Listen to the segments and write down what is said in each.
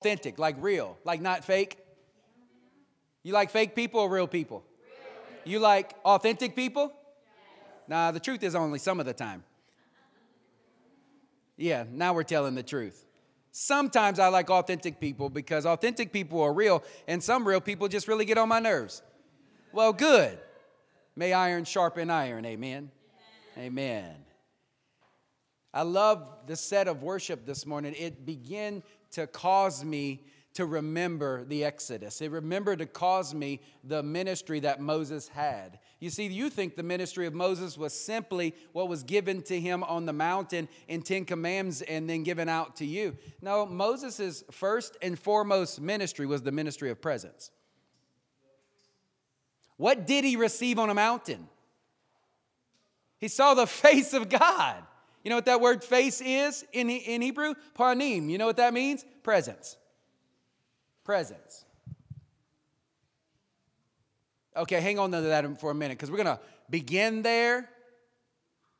authentic, like real, like not fake? You like fake people or real people? You like authentic people? Nah, the truth is only some of the time. Yeah, now we're telling the truth. Sometimes I like authentic people because authentic people are real, and some real people just really get on my nerves. Well, good. May iron sharpen iron. Amen. Amen. I love the set of worship this morning. It began to cause me to remember the Exodus. It remembered to cause me the ministry that Moses had. You see, you think the ministry of Moses was simply what was given to him on the mountain in Ten Commandments and then given out to you. No, Moses' first and foremost ministry was the ministry of presence. What did he receive on a mountain? He saw the face of God. You know what that word face is in, in Hebrew? Panim. You know what that means? Presence presence. Okay, hang on to that for a minute because we're going to begin there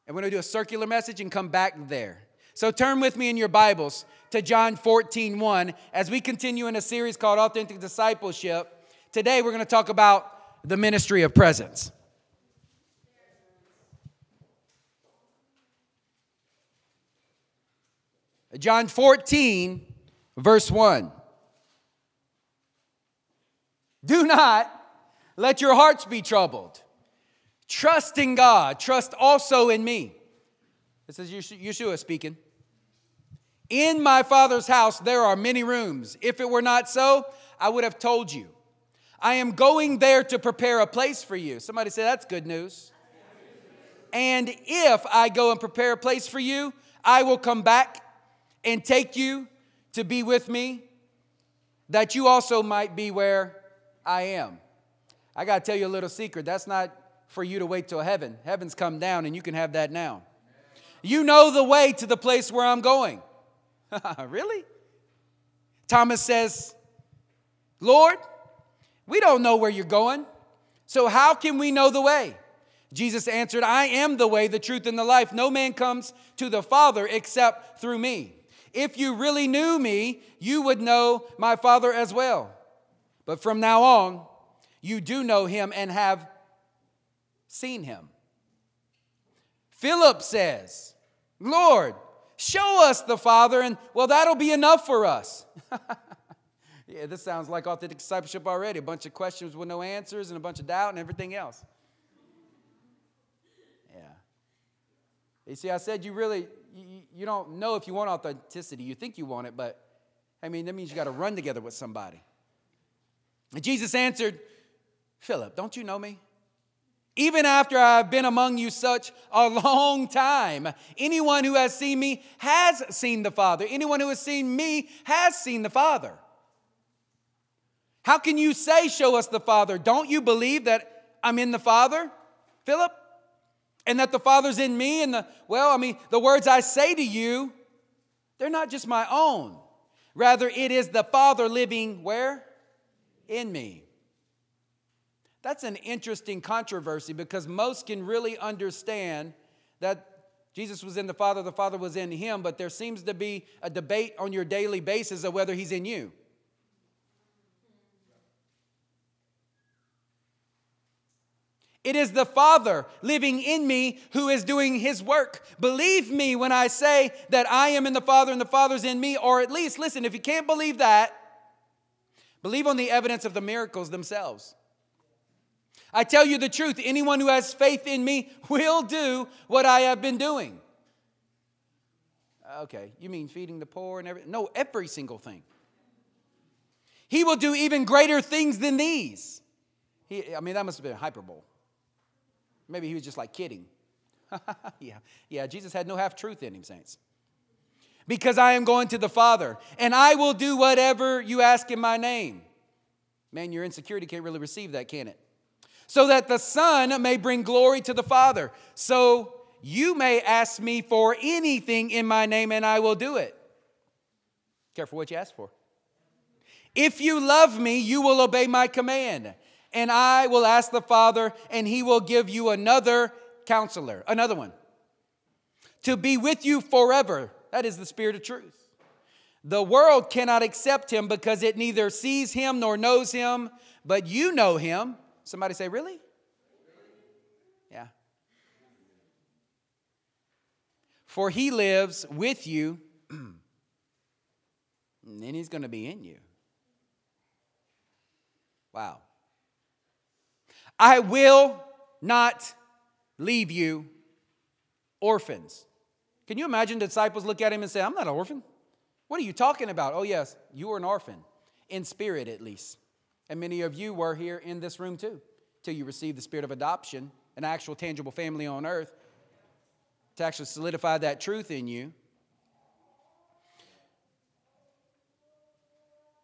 and we're going to do a circular message and come back there. So turn with me in your Bibles to John 14, 1 as we continue in a series called Authentic Discipleship. Today we're going to talk about the ministry of presence. John 14, verse 1. Do not let your hearts be troubled. Trust in God. Trust also in me. This is Yeshua speaking. In my Father's house there are many rooms. If it were not so, I would have told you. I am going there to prepare a place for you. Somebody say, That's good news. And if I go and prepare a place for you, I will come back and take you to be with me, that you also might be where I am. I got to tell you a little secret. That's not for you to wait till heaven. Heaven's come down and you can have that now. You know the way to the place where I'm going. really? Thomas says, Lord, we don't know where you're going, so how can we know the way? Jesus answered, I am the way, the truth, and the life. No man comes to the Father except through me. If you really knew me, you would know my Father as well. But from now on, you do know him and have seen him. Philip says, Lord, show us the Father, and well, that'll be enough for us. yeah, this sounds like authentic discipleship already. A bunch of questions with no answers and a bunch of doubt and everything else. Yeah. You see, I said you really, you, don't know if you want authenticity. You think you want it, but I mean, that means you got to run together with somebody. And Jesus answered, Philip, don't you know me? Even after I've been among you such a long time, anyone who has seen me has seen the Father. Anyone who has seen me has seen the Father. How can you say, Show us the Father? Don't you believe that I'm in the Father, Philip? And that the Father's in me? And the, well, I mean, the words I say to you, they're not just my own. Rather, it is the Father living where? in me. That's an interesting controversy because most can really understand that Jesus was in the Father, the Father was in him, but there seems to be a debate on your daily basis of whether he's in you. It is the Father living in me who is doing his work. Believe me when I say that I am in the Father and the Father's in me, or at least, listen, if you can't believe that, Believe on the evidence of the miracles themselves. I tell you the truth anyone who has faith in me will do what I have been doing. Okay, you mean feeding the poor and everything? No, every single thing. He will do even greater things than these. He, I mean, that must have been a hyperbole. Maybe he was just like kidding. yeah, yeah, Jesus had no half truth in him, saints because I am going to the Father, and I will do whatever you ask in my name. Man, your insecurity can't really receive that, can it? So that the Son may bring glory to the Father. So you may ask me for anything in my name, and I will do it. Careful what you ask for. If you love me, you will obey my command. And I will ask the Father, and he will give you another counselor, another one, to be with you forever that is the Spirit of truth. The world cannot accept him because it neither sees him nor knows him, but you know him. Somebody say, Really? Yeah. For he lives with you, and then he's going to be in you. Wow. I will not leave you orphans. Can you imagine disciples look at him and say, I'm not an orphan? What are you talking about? Oh, yes, you are an orphan, in spirit at least. And many of you were here in this room too, till you received the spirit of adoption, an actual tangible family on earth, to actually solidify that truth in you.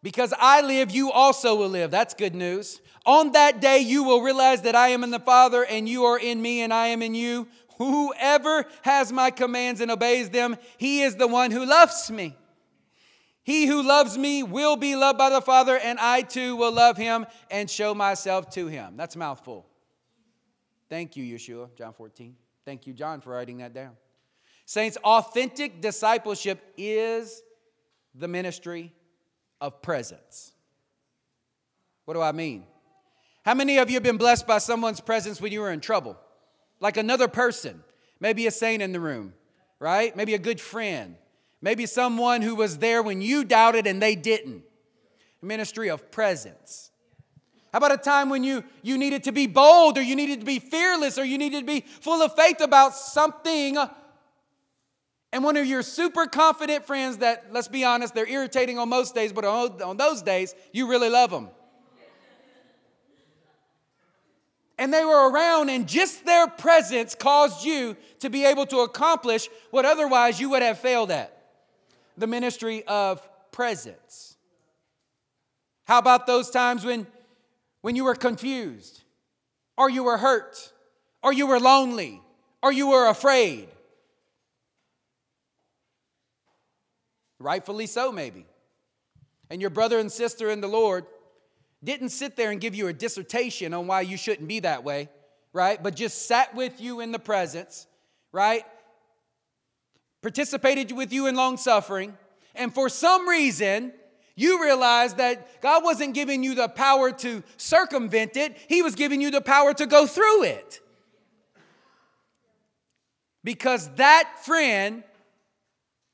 Because I live, you also will live. That's good news. On that day, you will realize that I am in the Father, and you are in me, and I am in you. Whoever has my commands and obeys them, he is the one who loves me. He who loves me will be loved by the Father, and I too will love him and show myself to him. That's mouthful. Thank you, Yeshua, John 14. Thank you, John, for writing that down. Saints, authentic discipleship is the ministry of presence. What do I mean? How many of you have been blessed by someone's presence when you were in trouble? Like another person, maybe a saint in the room, right? Maybe a good friend Maybe someone who was there when you doubted and they didn't. Ministry of presence. How about a time when you, you needed to be bold or you needed to be fearless or you needed to be full of faith about something? And one of your super confident friends that, let's be honest, they're irritating on most days, but on, those days, you really love them. and they were around, and just their presence caused you to be able to accomplish what otherwise you would have failed at the ministry of presence. How about those times when, when you were confused, or you were hurt, or you were lonely, or you were afraid? Rightfully so, maybe. And your brother and sister in the Lord didn't sit there and give you a dissertation on why you shouldn't be that way, right? But just sat with you in the presence, right? participated with you in long suffering, and for some reason, you realize that God wasn't giving you the power to circumvent it, He was giving you the power to go through it. Because that friend,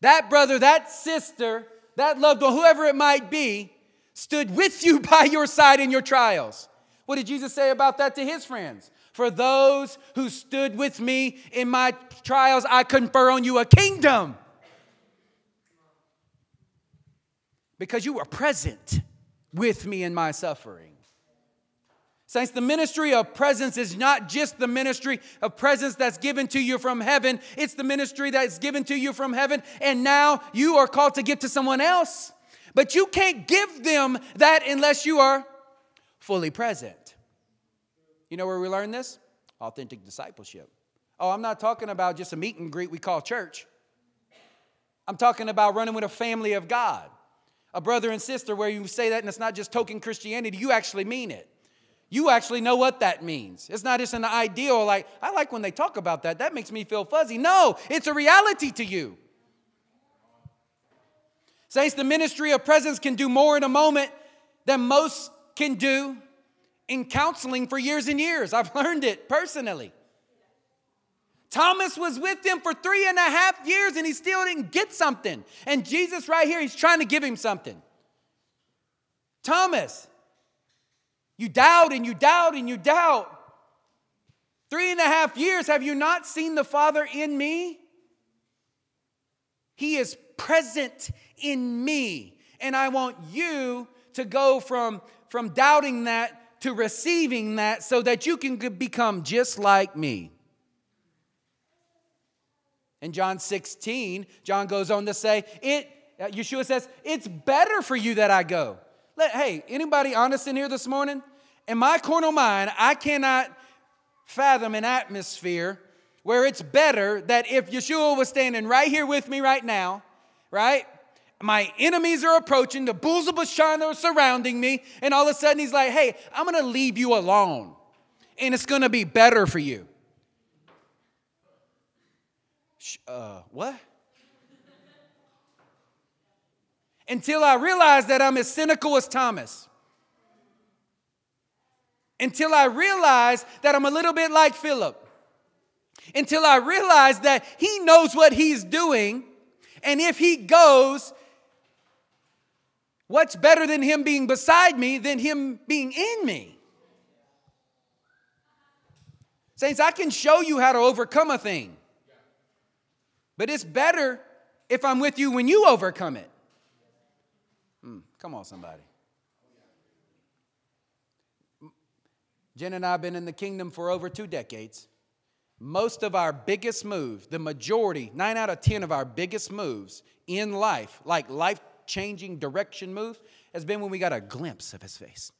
that brother, that sister, that loved one, whoever it might be, stood with you by your side in your trials. What did Jesus say about that to his friends? For those who stood with me in my trials, I confer on you a kingdom. Because you were present with me in my suffering. Saints, the ministry of presence is not just the ministry of presence that's given to you from heaven, it's the ministry that's given to you from heaven, and now you are called to give to someone else. But you can't give them that unless you are fully present. You know where we learn this? Authentic discipleship. Oh, I'm not talking about just a meet and greet we call church. I'm talking about running with a family of God, a brother and sister where you say that and it's not just token Christianity, you actually mean it. You actually know what that means. It's not just an ideal, like, I like when they talk about that. That makes me feel fuzzy. No, it's a reality to you. Saints, the ministry of presence can do more in a moment than most can do in counseling for years and years. I've learned it personally. Thomas was with him for three and a half years and he still didn't get something. And Jesus, right here, he's trying to give him something. Thomas, you doubt and you doubt and you doubt. Three and a half years, have you not seen the Father in me? He is present in me. And I want you to go from, from doubting that to receiving that so that you can become just like me. In John 16, John goes on to say, it, Yeshua says, it's better for you that I go. Let, hey, anybody honest in here this morning? In my corner mind, I cannot fathom an atmosphere where it's better that if Yeshua was standing right here with me right now, right? my enemies are approaching, the bulls of Bashan are surrounding me, and all of a sudden he's like, hey, I'm gonna leave you alone, and it's gonna be better for you. Uh, what? Until I realize that I'm as cynical as Thomas. Until I realize that I'm a little bit like Philip. Until I realize that he knows what he's doing, and if he goes, what's better than him being beside me than him being in me? Saints, I can show you how to overcome a thing, but it's better if I'm with you when you overcome it. Come on, somebody. Jen and I have been in the kingdom for over two decades. Most of our biggest moves, the majority, nine out of 10 of our biggest moves in life, like life changing direction moves, has been when we got a glimpse of his face,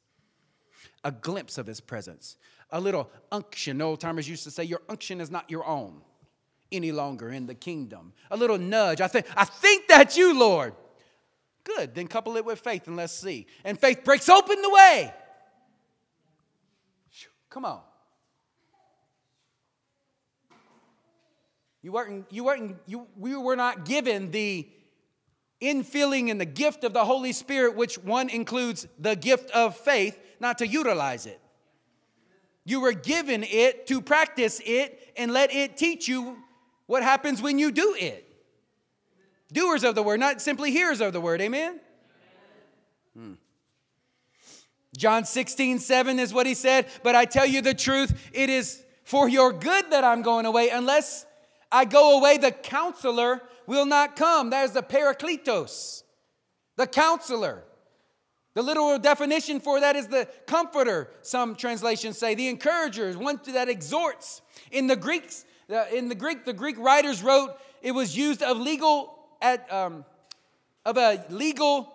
a glimpse of his presence a little unction. Old timers used to say, Your unction is not your own any longer in the kingdom. A little nudge. I think, I think that's you, Lord. Good. Then couple it with faith and let's see. And faith breaks open the way. Come on. You weren't, you weren't, you, we were not given the infilling and the gift of the Holy Spirit, which one includes the gift of faith, not to utilize it. You were given it to practice it and let it teach you what happens when you do it. Doers of the word, not simply hearers of the word. Amen? Hmm. John 16, 7 is what he said. But I tell you the truth, it is for your good that I'm going away. Unless I go away, the counselor will not come. That is the parakletos, the counselor. The literal definition for that is the comforter, some translations say, the encourager, one that exhorts. In the Greeks, uh, in the Greek, the Greek writers wrote it was used of legal at, um, of a legal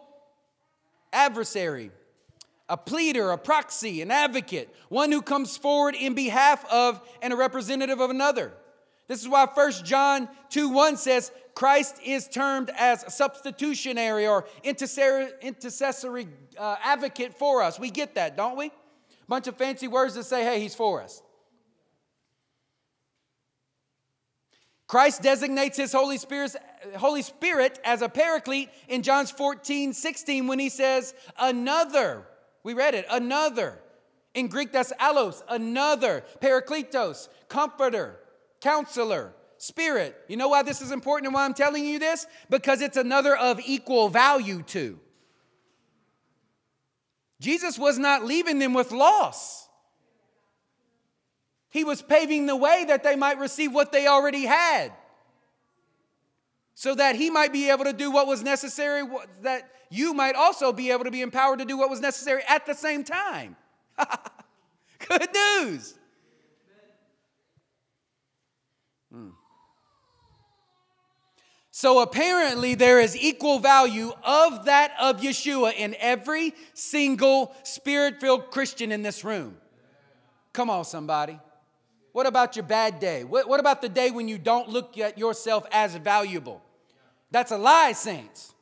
adversary, a pleader, a proxy, an advocate, one who comes forward in behalf of and a representative of another. This is why 1 John 2 1 says, Christ is termed as a substitutionary or intercessory uh, advocate for us. We get that, don't we? Bunch of fancy words that say, hey, he's for us. Christ designates his Holy Spirit, Holy Spirit as a paraclete in John 14, 16 when he says, another. We read it, another. In Greek, that's allos, another. Parakletos, comforter, counselor. Spirit. You know why this is important and why I'm telling you this? Because it's another of equal value to. Jesus was not leaving them with loss. He was paving the way that they might receive what they already had. So that he might be able to do what was necessary, that you might also be able to be empowered to do what was necessary at the same time. Good news. Hmm. So apparently, there is equal value of that of Yeshua in every single spirit filled Christian in this room. Come on, somebody. What about your bad day? What, what, about the day when you don't look at yourself as valuable? That's a lie, saints.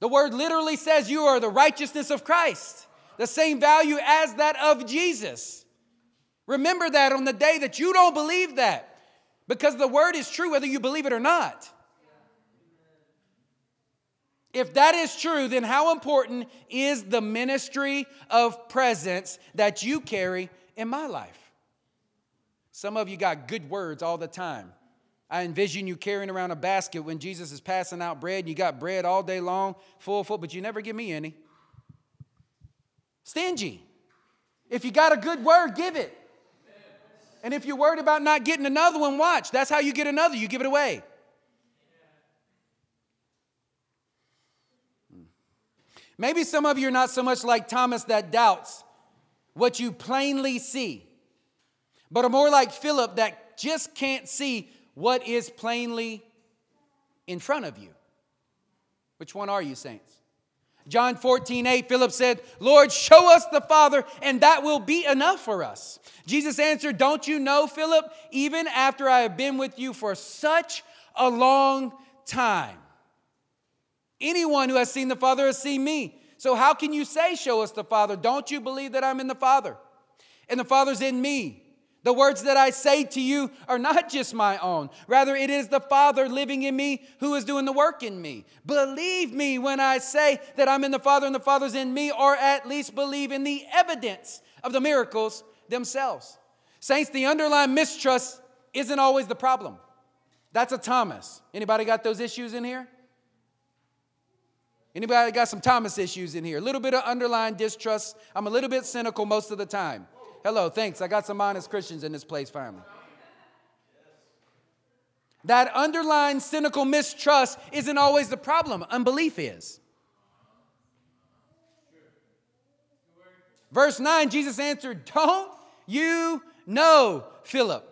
The word literally says you are the righteousness of Christ, the same value as that of Jesus. Remember that on the day that you don't believe that. Because the word is true whether you believe it or not. If that is true, then how important is the ministry of presence that you carry in my life? Some of you got good words all the time. I envision you carrying around a basket when Jesus is passing out bread, and you got bread all day long, full, full, but you never give me any. Stingy. If you got a good word, give it. And if you're worried about not getting another one, watch. That's how you get another. You give it away. Maybe some of you are not so much like Thomas that doubts what you plainly see, but are more like Philip that just can't see what is plainly in front of you. Which one are you, saints? John 14, 8, Philip said, Lord, show us the Father, and that will be enough for us. Jesus answered, Don't you know, Philip, even after I have been with you for such a long time? Anyone who has seen the Father has seen me. So how can you say, Show us the Father? Don't you believe that I'm in the Father? And the Father's in me. The words that I say to you are not just my own. Rather, it is the Father living in me who is doing the work in me. Believe me when I say that I'm in the Father and the Father's in me, or at least believe in the evidence of the miracles themselves. Saints, the underlying mistrust isn't always the problem. That's a Thomas. Anybody got those issues in here? Anybody got some Thomas issues in here? A little bit of underlying distrust. I'm a little bit cynical most of the time. Hello, thanks. I got some honest Christians in this place finally. That underlying cynical mistrust isn't always the problem, unbelief is. Verse 9, Jesus answered, Don't you know, Philip,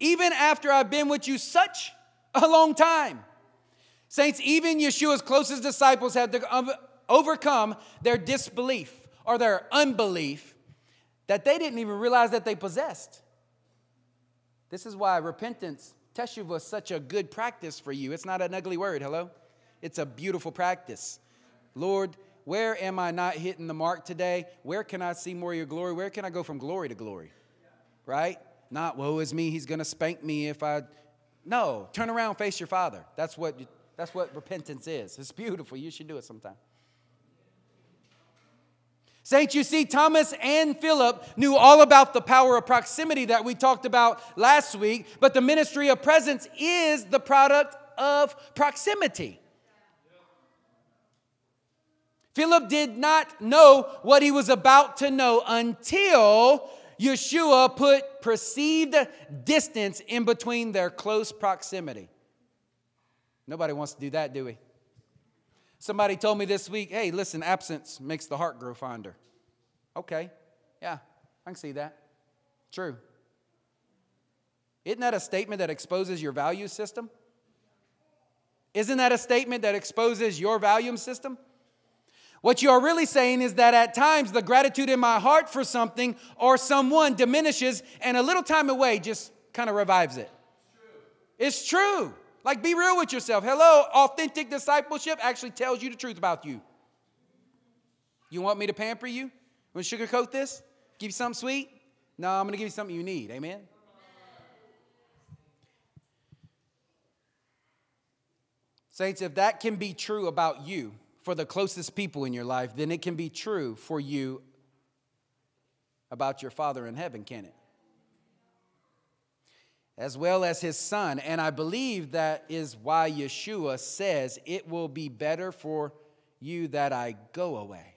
even after I've been with you such a long time? Saints, even Yeshua's closest disciples had to um, overcome their disbelief or their unbelief that they didn't even realize that they possessed. This is why repentance, teshuva, is such a good practice for you. It's not an ugly word, hello? It's a beautiful practice. Lord, where am I not hitting the mark today? Where can I see more of your glory? Where can I go from glory to glory? Right? Not, woe is me, he's gonna spank me if I. No, turn around, face your father. That's what, that's what repentance is. It's beautiful. You should do it sometime. Saints, you see, Thomas and Philip knew all about the power of proximity that we talked about last week, but the ministry of presence is the product of proximity. Philip did not know what he was about to know until Yeshua put perceived distance in between their close proximity. Nobody wants to do that, do we? Somebody told me this week, hey, listen, absence makes the heart grow fonder. Okay, yeah, I can see that. True. Isn't that a statement that exposes your value system? Isn't that a statement that exposes your value system? What you are really saying is that at times the gratitude in my heart for something or someone diminishes, and a little time away just kind of revives it. It's true. It's true. Like, be real with yourself. Hello, authentic discipleship actually tells you the truth about you. You want me to pamper you? Want to sugarcoat this? Give you something sweet? No, I'm going to give you something you need. Amen? Saints, if that can be true about you for the closest people in your life, then it can be true for you about your Father in heaven, can it? As well as his son. And I believe that is why Yeshua says, It will be better for you that I go away,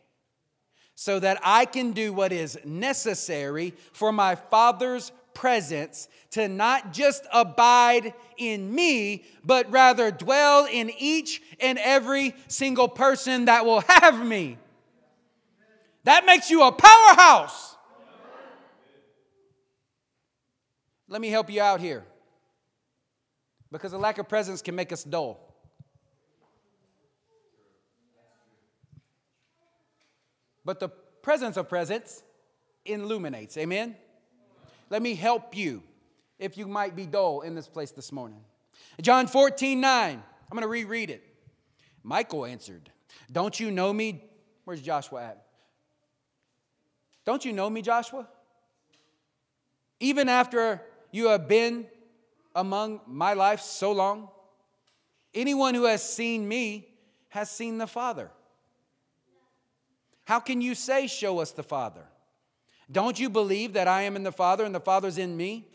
so that I can do what is necessary for my Father's presence to not just abide in me, but rather dwell in each and every single person that will have me. That makes you a powerhouse. Let me help you out here. Because a lack of presence can make us dull. But the presence of presence illuminates. Amen? Let me help you if you might be dull in this place this morning. John 14, 9. I'm going to reread it. Michael answered, Don't you know me? Where's Joshua at? Don't you know me, Joshua? Even after you have been among my life so long? Anyone who has seen me has seen the Father. How can you say, Show us the Father? Don't you believe that I am in the Father and the Father's in me?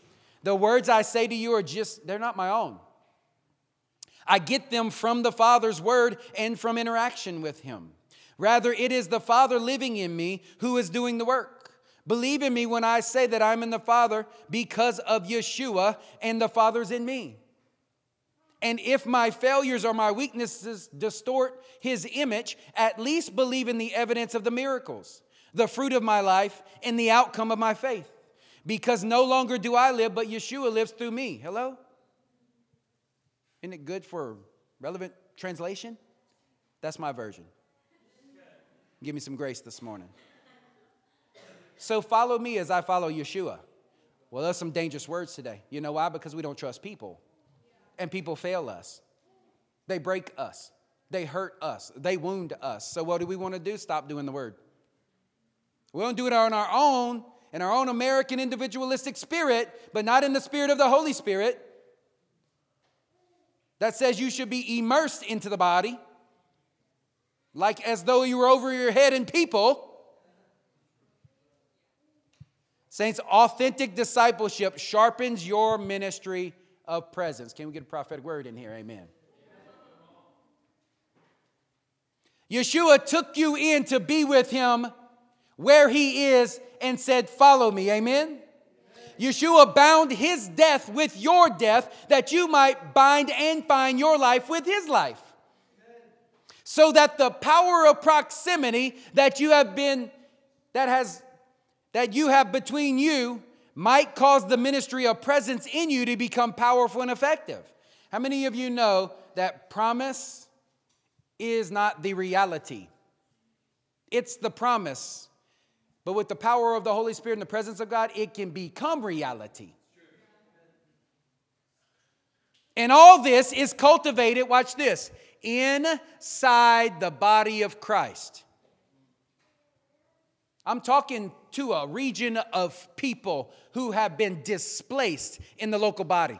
The words I say to you are just, they're not my own. I get them from the Father's word and from interaction with Him. Rather, it is the Father living in me who is doing the work. Believe in me when I say that I'm in the Father because of Yeshua and the Father's in me. And if my failures or my weaknesses distort his image, at least believe in the evidence of the miracles, the fruit of my life, and the outcome of my faith. Because no longer do I live, but Yeshua lives through me. Hello? Isn't it good for relevant translation? That's my version. Give me some grace this morning. So follow me as I follow Yeshua. Well, there's some dangerous words today. You know why? Because we don't trust people. And people fail us. They break us. They hurt us. They wound us. So what do we want to do? Stop doing the word. We don't do it on our own in our own American individualistic spirit, but not in the spirit of the Holy Spirit, that says you should be immersed into the body, like as though you were over your head in people. Saints, authentic discipleship sharpens your ministry of presence. Can we get a prophetic word in here? Amen. Yeshua took you in to be with him where he is and said, Follow me. Amen. Yeshua bound his death with your death that you might bind and find your life with his life. So that the power of proximity that you have been, that has, that you have between you might cause the ministry of presence in you to become powerful and effective. How many of you know that promise is not the reality? It's the promise. But with the power of the Holy Spirit and the presence of God, it can become reality. And all this is cultivated, watch this, inside the body of Christ. I'm talking to a region of people who have been displaced in the local body.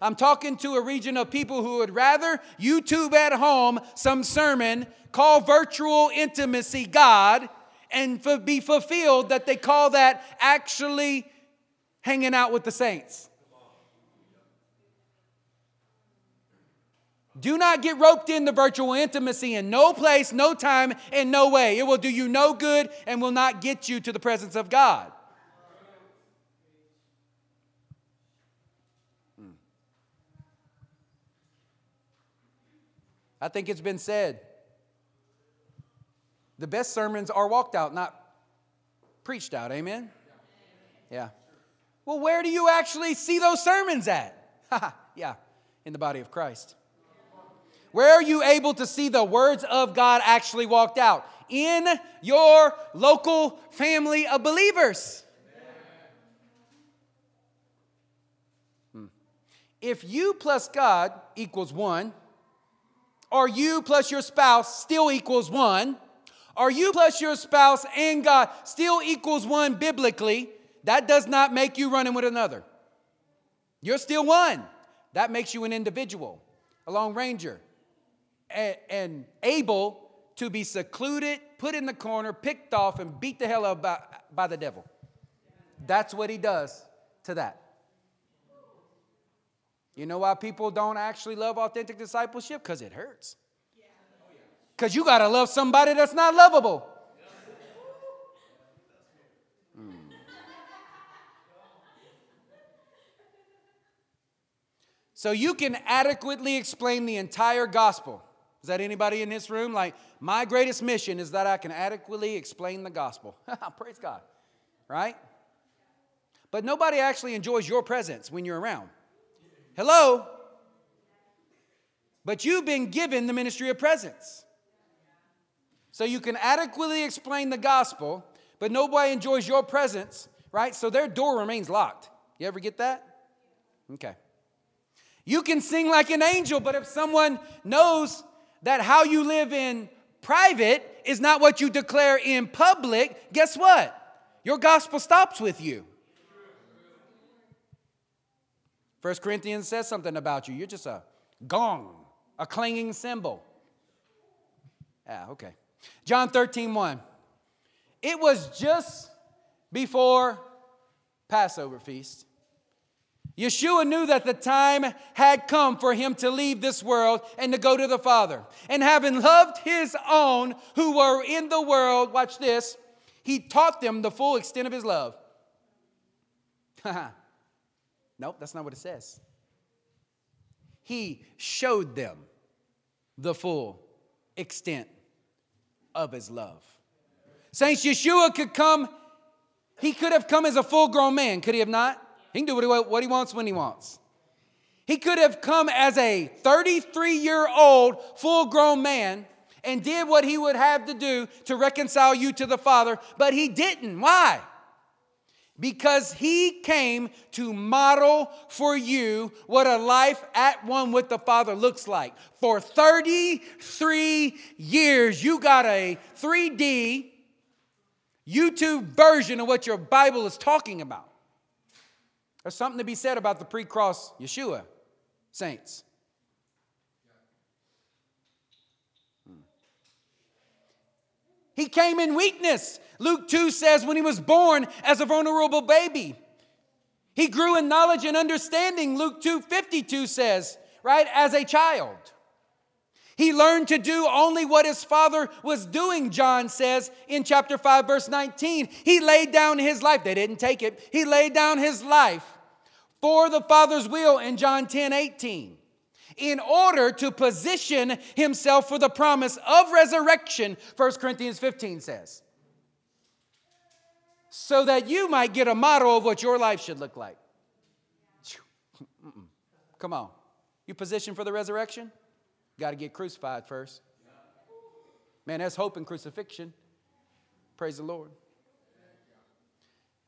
I'm talking to a region of people who would rather YouTube at home some sermon call Virtual Intimacy God and be fulfilled that they call that actually hanging out with the saints. Do not get roped into virtual intimacy in no place, no time, and no way. It will do you no good and will not get you to the presence of God. Hmm. I think it's been said the best sermons are walked out, not preached out. Amen? Yeah. Well, where do you actually see those sermons at? yeah, in the body of Christ. Where are you able to see the words of God actually walked out? In your local family of believers. Hmm. If you plus God equals one, or you plus your spouse still equals one, or you plus your spouse and God still equals one biblically, that does not make you running with another. You're still one. That makes you an individual, a lone ranger, and, able to be secluded, put in the corner, picked off, and beat the hell out by, by the devil. That's what he does to that. You know why people don't actually love authentic discipleship? Because it hurts. Because you got to love somebody that's not lovable. Hmm. So you can adequately explain the entire gospel. Is that anybody in this room? Like, my greatest mission is that I can adequately explain the gospel. Praise God. Right? But nobody actually enjoys your presence when you're around. Hello? But you've been given the ministry of presence. So you can adequately explain the gospel, but nobody enjoys your presence, right? So their door remains locked. You ever get that? Okay. You can sing like an angel, but if someone knows that how you live in private is not what you declare in public, guess what? Your gospel stops with you. First Corinthians says something about you. You're just a gong, a clanging cymbal. Yeah, okay. John 13, 1. It was just before Passover feast. Yeshua knew that the time had come for him to leave this world and to go to the Father. And having loved his own who were in the world, watch this, he taught them the full extent of his love. nope, that's not what it says. He showed them the full extent of his love. Saints, Yeshua could come, he could have come as a full grown man, could he have not? He can do what he, wants when he wants. He could have come as a 33 year old full grown man and did what he would have to do to reconcile you to the Father, but he didn't. Why? because he came to model for you what a life at one with the Father looks like. For 33 years, you got a 3D, YouTube version of what your Bible is talking about. There's something to be said about the pre cross Yeshua saints. He came in weakness. Luke 2 says when he was born as a vulnerable baby. He grew in knowledge and understanding, Luke 2 52 says, right, as a child. He learned to do only what his father was doing, John says in chapter 5, verse 19. He laid down his life. They didn't take it. He laid down his life for the Father's will in John 10 18 in order to position himself for the promise of resurrection, 1 Corinthians 15 says. So that you might get a model of what your life should look like. Come on. You position for the resurrection? Got to get crucified first. Man, that's hope in crucifixion. Praise the Lord.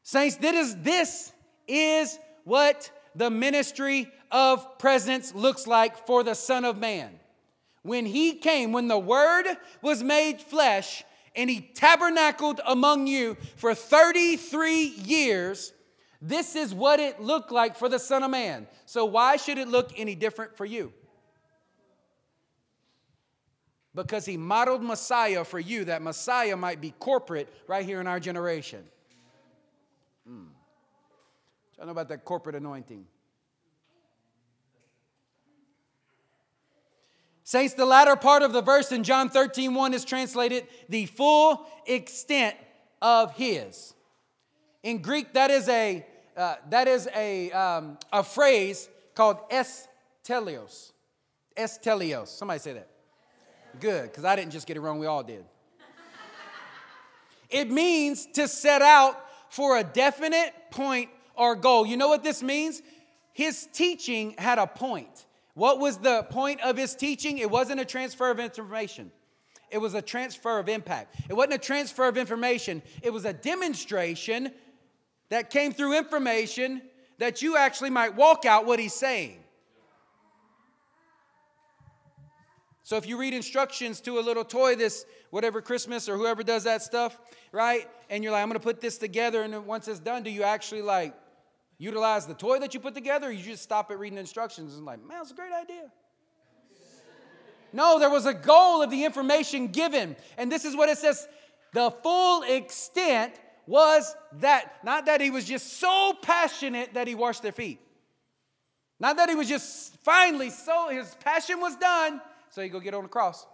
Saints, this is, this is what the ministry of presence looks like for the Son of Man. When he came, when the Word was made flesh and he tabernacled among you for 33 years, this is what it looked like for the Son of Man. So, why should it look any different for you? because he modeled Messiah for you, that Messiah might be corporate right here in our generation. I know about that corporate anointing. Saints, the latter part of the verse in John 13, 1 is translated the full extent of his. In Greek, that is a, uh, that is a, um, a phrase called es teleos. Es teleos. Somebody say that. Good, because I didn't just get it wrong, we all did. it means to set out for a definite point or goal. You know what this means? His teaching had a point. What was the point of his teaching? It wasn't a transfer of information. It was a transfer of impact. It wasn't a transfer of information. It was a demonstration that came through information that you actually might walk out what he's saying. So if you read instructions to a little toy this whatever Christmas or whoever does that stuff, right? And you're like, I'm gonna put this together, and once it's done, do you actually like utilize the toy that you put together, you just stop at reading instructions and like, man, that's a great idea. no, there was a goal of the information given. And this is what it says the full extent was that, not that he was just so passionate that he washed their feet. Not that he was just finally so, his passion was done, so you go get on the cross.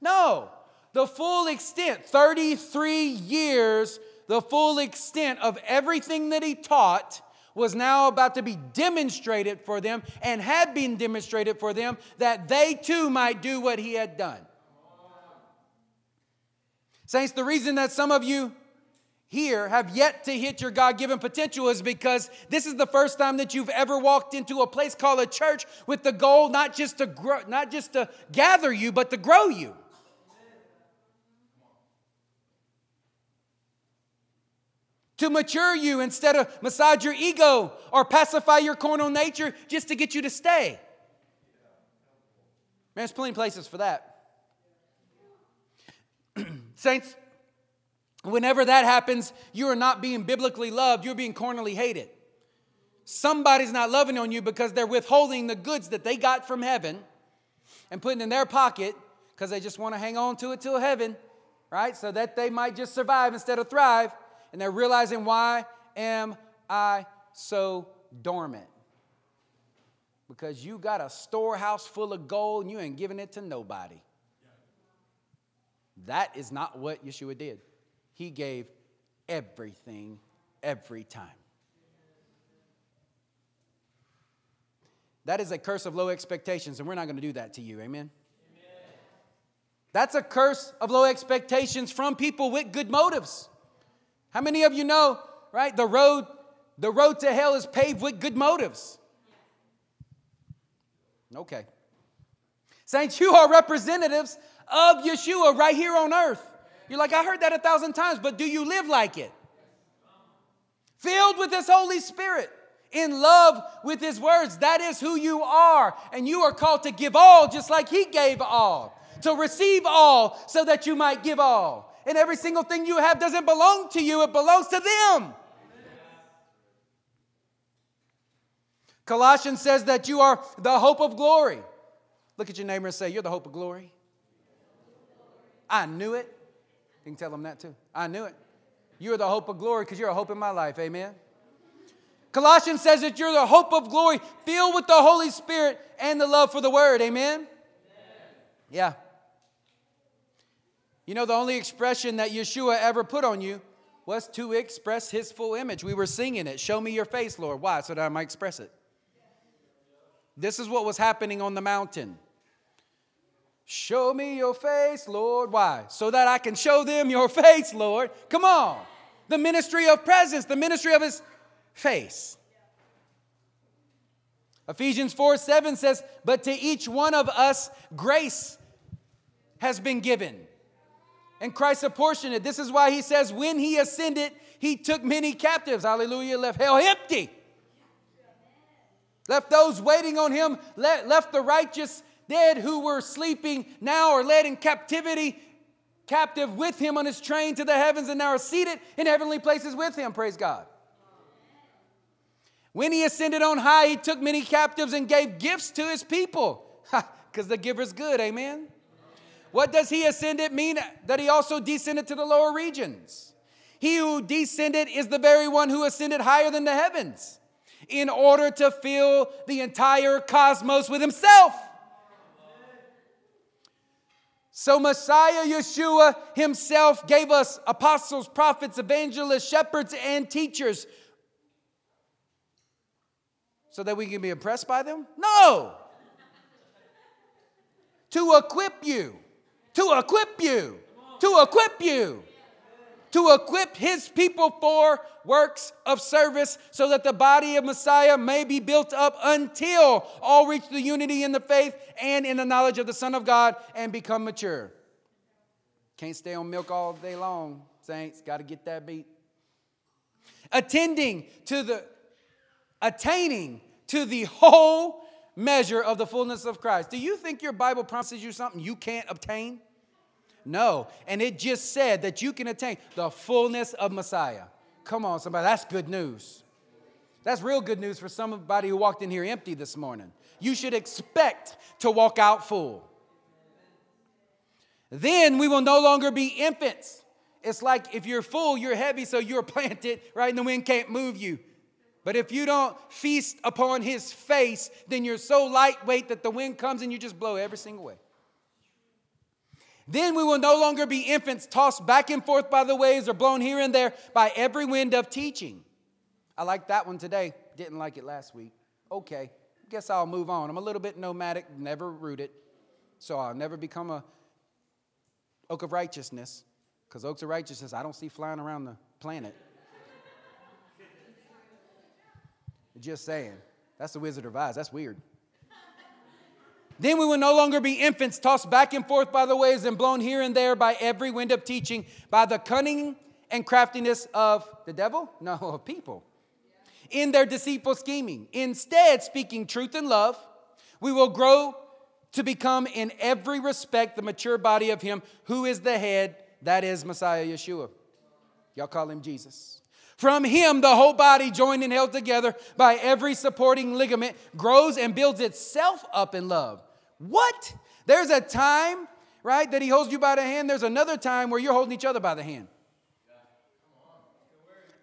No, the full extent, 33 years, the full extent of everything that he taught was now about to be demonstrated for them and had been demonstrated for them that they too might do what he had done. Saints, the reason that some of you here have yet to hit your God given potential is because this is the first time that you've ever walked into a place called a church with the goal not just to grow, not just to gather you, but to grow you. To mature you instead of massage your ego or pacify your carnal nature just to get you to stay. Man, there's plenty of places for that. Saints, Whenever that happens, you are not being biblically loved, you're being carnally hated. Somebody's not loving on you because they're withholding the goods that they got from heaven and putting in their pocket because they just want to hang on to it till heaven, right? So that they might just survive instead of thrive. And they're realizing, why am I so dormant? Because you got a storehouse full of gold and you ain't giving it to nobody. That is not what Yeshua did. He gave everything every time. That is a curse of low expectations, and we're not going to do that to you. Amen? Amen? That's a curse of low expectations from people with good motives. How many of you know, right? The road, the road to hell is paved with good motives. Okay. Saints, you are representatives of Yeshua right here on earth. You're like, I heard that a thousand times, but do you live like it? Filled with His Holy Spirit, in love with His words. That is who you are. And you are called to give all just like He gave all, to receive all so that you might give all. And every single thing you have doesn't belong to you, it belongs to them. Colossians says that you are the hope of glory. Look at your neighbor and say, You're the hope of glory. I knew it. You can tell them that too. I knew it. You're the hope of glory because you're a hope in my life. Amen. Colossians says that you're the hope of glory, filled with the Holy Spirit and the love for the word. Amen. Amen. Yeah. You know, the only expression that Yeshua ever put on you was to express his full image. We were singing it. Show me your face, Lord. Why? So that I might express it. This is what was happening on the mountain. Show me your face, Lord. Why? So that I can show them your face, Lord. Come on. The ministry of presence, the ministry of his face. Ephesians 4 7 says, But to each one of us, grace has been given. And Christ apportioned it. This is why he says, When he ascended, he took many captives. Hallelujah. Left hell empty left those waiting on him, left the righteous dead who were sleeping now are led in captivity captive with him on his train to the heavens and now are seated in heavenly places with him praise god when he ascended on high he took many captives and gave gifts to his people because the giver's good amen what does he ascended mean that he also descended to the lower regions he who descended is the very one who ascended higher than the heavens in order to fill the entire cosmos with himself. So, Messiah Yeshua himself gave us apostles, prophets, evangelists, shepherds, and teachers so that we can be impressed by them? No. to equip you, to equip you, to equip you to equip his people for works of service so that the body of Messiah may be built up until all reach the unity in the faith and in the knowledge of the Son of God and become mature. Can't stay on milk all day long, saints. Got to get that beat. Attending to the, attaining to the whole measure of the fullness of Christ. Do you think your Bible promises you something you can't obtain? No. And it just said that you can attain the fullness of Messiah. Come on, somebody. That's good news. That's real good news for somebody who walked in here empty this morning. You should expect to walk out full. Then we will no longer be infants. It's like if you're full, you're heavy, so you're planted, right? And the wind can't move you. But if you don't feast upon his face, then you're so lightweight that the wind comes and you just blow every single way. Then we will no longer be infants tossed back and forth by the waves or blown here and there by every wind of teaching. I like that one today. Didn't like it last week. Okay, guess I'll move on. I'm a little bit nomadic, never rooted. So I'll never become a oak of righteousness because oaks of righteousness I don't see flying around the planet. Just saying. That's the Wizard of Oz. That's weird. Then we will no longer be infants tossed back and forth by the waves and blown here and there by every wind of teaching, by the cunning and craftiness of the devil? No, of people. In their deceitful scheming. Instead, speaking truth in love, we will grow to become in every respect the mature body of Him who is the head, that is Messiah Yeshua. Y'all call Him Jesus. From him, the whole body, joined and held together by every supporting ligament, grows and builds itself up in love. What? There's a time, right, that he holds you by the hand. There's another time where you're holding each other by the hand.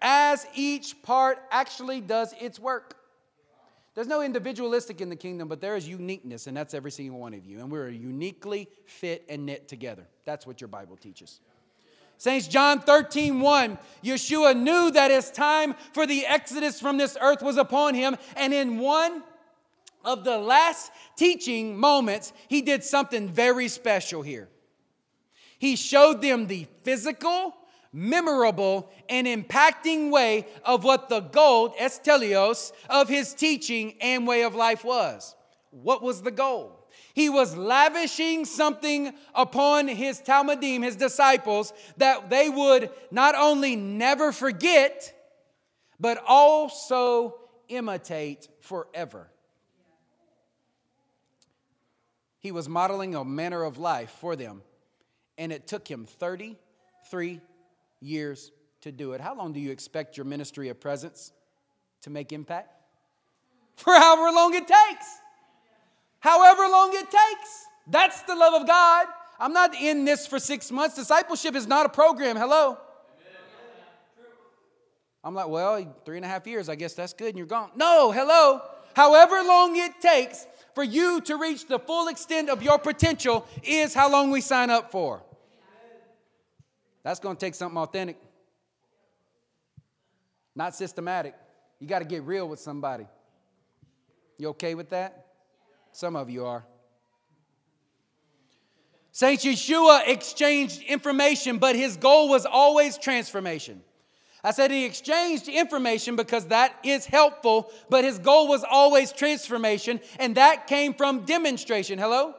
As each part actually does its work. There's no individualistic in the kingdom, but there is uniqueness, and that's every single one of you. And we're uniquely fit and knit together. That's what your Bible teaches. Saints, John 13, 1, Yeshua knew that his time for the exodus from this earth was upon him, and in one of the last teaching moments, he did something very special here. He showed them the physical, memorable, and impacting way of what the gold, estelios, of his teaching and way of life was. What was the goal? He was lavishing something upon his Talmudim, his disciples, that they would not only never forget, but also imitate forever. He was modeling a manner of life for them. And it took him 33 years to do it. How long do you expect your ministry of presence to make impact? For however long it takes. However long it takes. That's the love of God. I'm not in this for six months. Discipleship is not a program. Hello? I'm like, well, three and a half years, I guess that's good and you're gone. No, hello. However long it takes for you to reach the full extent of your potential is how long we sign up for. That's going to take something authentic, not systematic. You got to get real with somebody. You okay with that? Some of you are. Saint Yeshua exchanged information, but his goal was always transformation. I said he exchanged information because that is helpful, but his goal was always transformation, and that came from demonstration. Hello?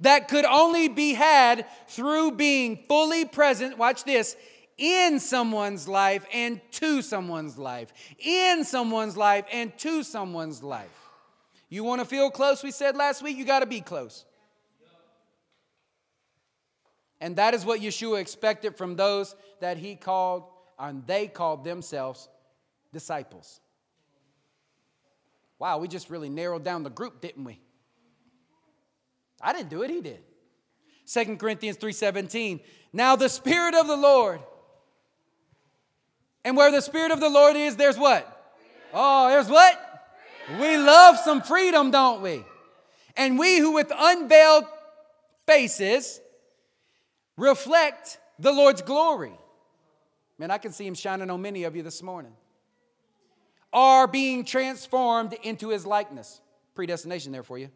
That could only be had through being fully present, watch this, in someone's life and to someone's life. In someone's life and to someone's life. You want to feel close, we said last week? You got to be close. And that is what Yeshua expected from those that he called, and they called themselves disciples. Wow, we just really narrowed down the group, didn't we? I didn't do it, he did. Second Corinthians 3:17. Now the spirit of the Lord. And where the spirit of the Lord is, there's what? Oh, there's what? We love some freedom, don't we? And we who with unveiled faces reflect the Lord's glory. Man, I can see him shining on many of you this morning. Are being transformed into his likeness. Predestination there for you.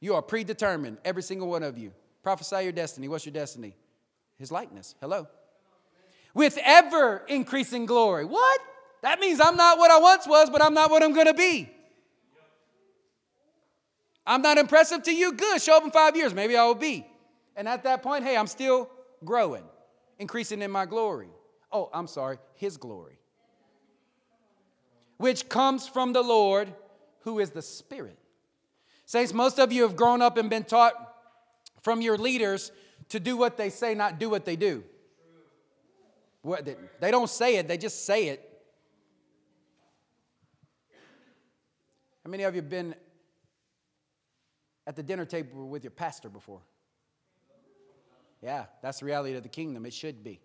You are predetermined, every single one of you. Prophesy your destiny. What's your destiny? His likeness. Hello. With ever increasing glory. What? That means I'm not what I once was, but I'm not what I'm going to be. I'm not impressive to you. Good. Show up in five years. Maybe I will be. And at that point, hey, I'm still growing, increasing in my glory. Oh, I'm sorry, His glory, which comes from the Lord who is the Spirit. Saints, most of you have grown up and been taught from your leaders to do what they say, not do what they do. What, they, they don't say it, they just say it. How many of you have been at the dinner table with your pastor before? Yeah, that's the reality of the kingdom. It should be.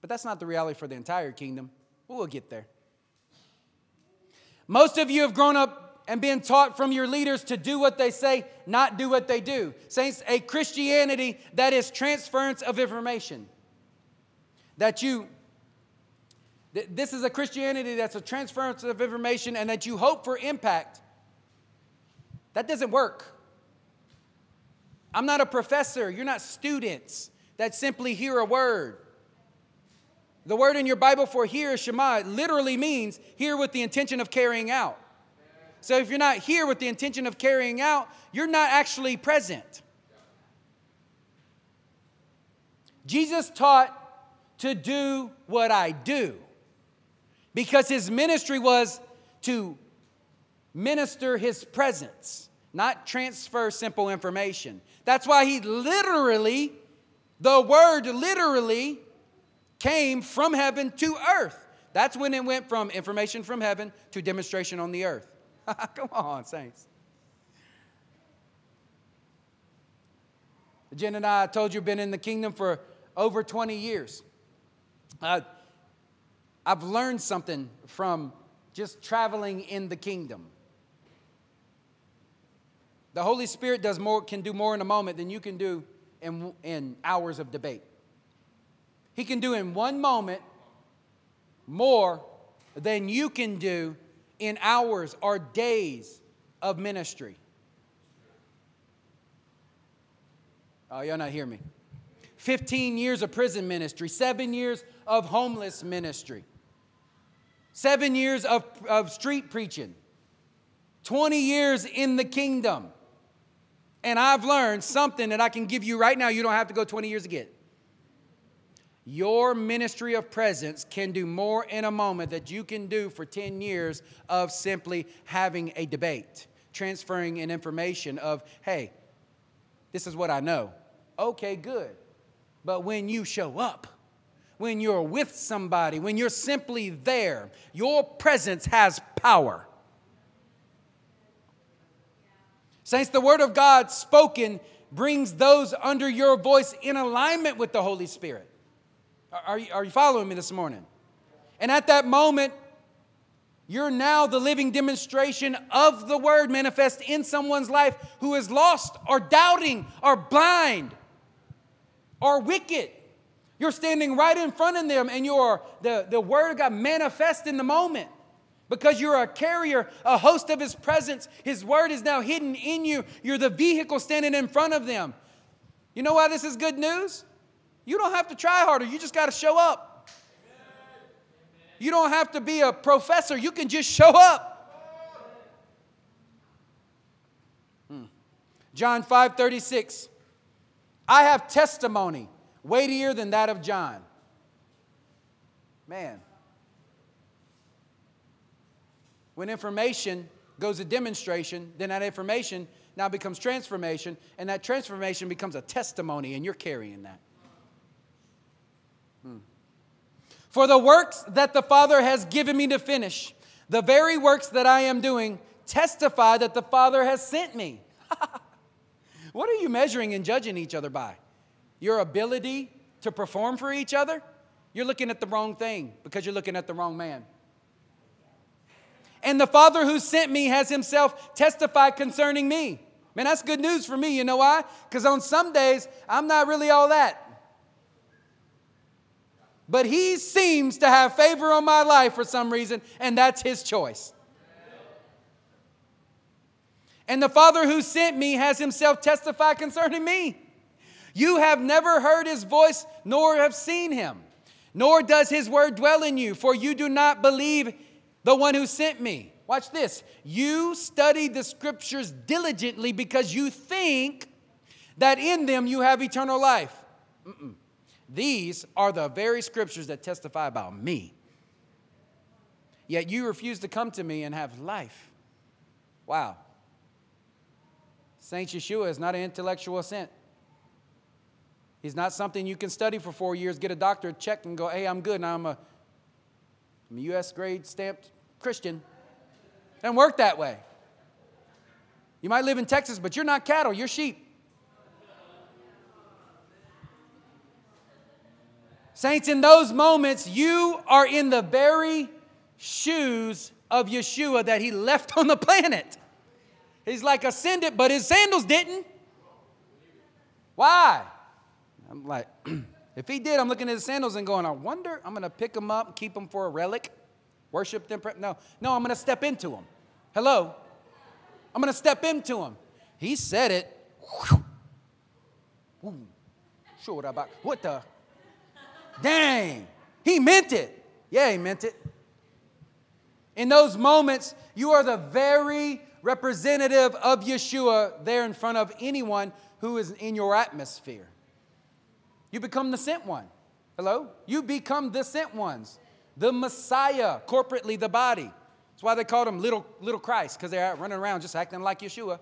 But that's not the reality for the entire kingdom. We'll get there. Most of you have grown up and been taught from your leaders to do what they say, not do what they do. Saints, a Christianity that is transference of information. That you, this is a Christianity that's a transference of information and that you hope for impact. That doesn't work. I'm not a professor. You're not students that simply hear a word. The word in your Bible for hear, Shema, literally means hear with the intention of carrying out. So if you're not here with the intention of carrying out, you're not actually present. Jesus taught to do what I do because his ministry was to minister his presence, not transfer simple information. That's why he literally, the word literally came from heaven to earth. That's when it went from information from heaven to demonstration on the earth. Come on, saints. Jen and I, I told you, been in the kingdom for over 20 years. Uh, I've learned something from just traveling in the kingdom. The Holy Spirit does more, can do more in a moment than you can do in, in hours of debate. He can do in one moment more than you can do in hours or days of ministry. Oh, y'all not hear me. 15 years of prison ministry, seven years of homeless ministry, seven years of, of street preaching, 20 years in the kingdom. And I've learned something that I can give you right now. You don't have to go 20 years get. Your ministry of presence can do more in a moment that you can do for 10 years of simply having a debate, transferring an information of, hey, this is what I know. Okay, good. But when you show up, when you're with somebody, when you're simply there, your presence has power. Saints, the word of God spoken brings those under your voice in alignment with the Holy Spirit. Are you, are you following me this morning? And at that moment, you're now the living demonstration of the word manifest in someone's life who is lost or doubting or blind or wicked. You're standing right in front of them and you're the, the word of God manifest in the moment. Because you're a carrier, a host of his presence. His word is now hidden in you. You're the vehicle standing in front of them. You know why this is good news? You don't have to try harder, you just got to show up. You don't have to be a professor, you can just show up. Hmm. John 5 36. I have testimony weightier than that of John. Man. When information goes to demonstration, then that information now becomes transformation, and that transformation becomes a testimony, and you're carrying that. Hmm. For the works that the Father has given me to finish, the very works that I am doing, testify that the Father has sent me. what are you measuring and judging each other by? Your ability to perform for each other? You're looking at the wrong thing because you're looking at the wrong man. And the Father who sent me has himself testified concerning me. Man, that's good news for me. You know why? Because on some days, I'm not really all that. But he seems to have favor on my life for some reason, and that's his choice. And the Father who sent me has himself testified concerning me. You have never heard his voice, nor have seen him, nor does his word dwell in you, for you do not believe the one who sent me. Watch this. You study the scriptures diligently because you think that in them you have eternal life. Mm-mm. These are the very scriptures that testify about me. Yet you refuse to come to me and have life. Wow. Saint Yeshua is not an intellectual saint. He's not something you can study for four years, get a doctorate, check, and go, hey, I'm good. Now I'm a, I'm a U.S. grade stamped Christian. Doesn't work that way. You might live in Texas, but you're not cattle, you're sheep. Saints, in those moments, you are in the very shoes of Yeshua that he left on the planet. He's like ascended, but his sandals didn't. Why? I'm like, if he did, I'm looking at his sandals and going, I wonder, I'm going to pick them up, keep them for a relic. Worship them. No, no, I'm going to step into them. Hello? I'm going to step into them. He said it. Sure about what the? Dang. He meant it. Yeah, he meant it. In those moments, you are the very representative of Yeshua there in front of anyone who is in your atmosphere. You become the sent one. Hello? You become the sent ones the Messiah, corporately the body. That's why they called him little, little Christ, because they're running around just acting like Yeshua.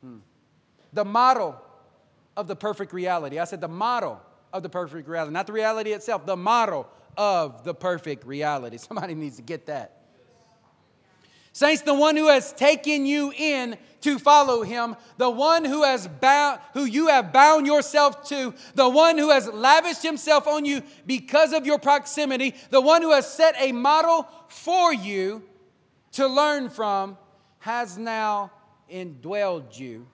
Hmm. The model of the perfect reality. I said the model of the perfect reality, not the reality itself, the model of the perfect reality. Somebody needs to get that. Saints, the one who has taken you in to follow him, the one who has bound, who you have bound yourself to, the one who has lavished himself on you because of your proximity, the one who has set a model for you to learn from, has now indwelled you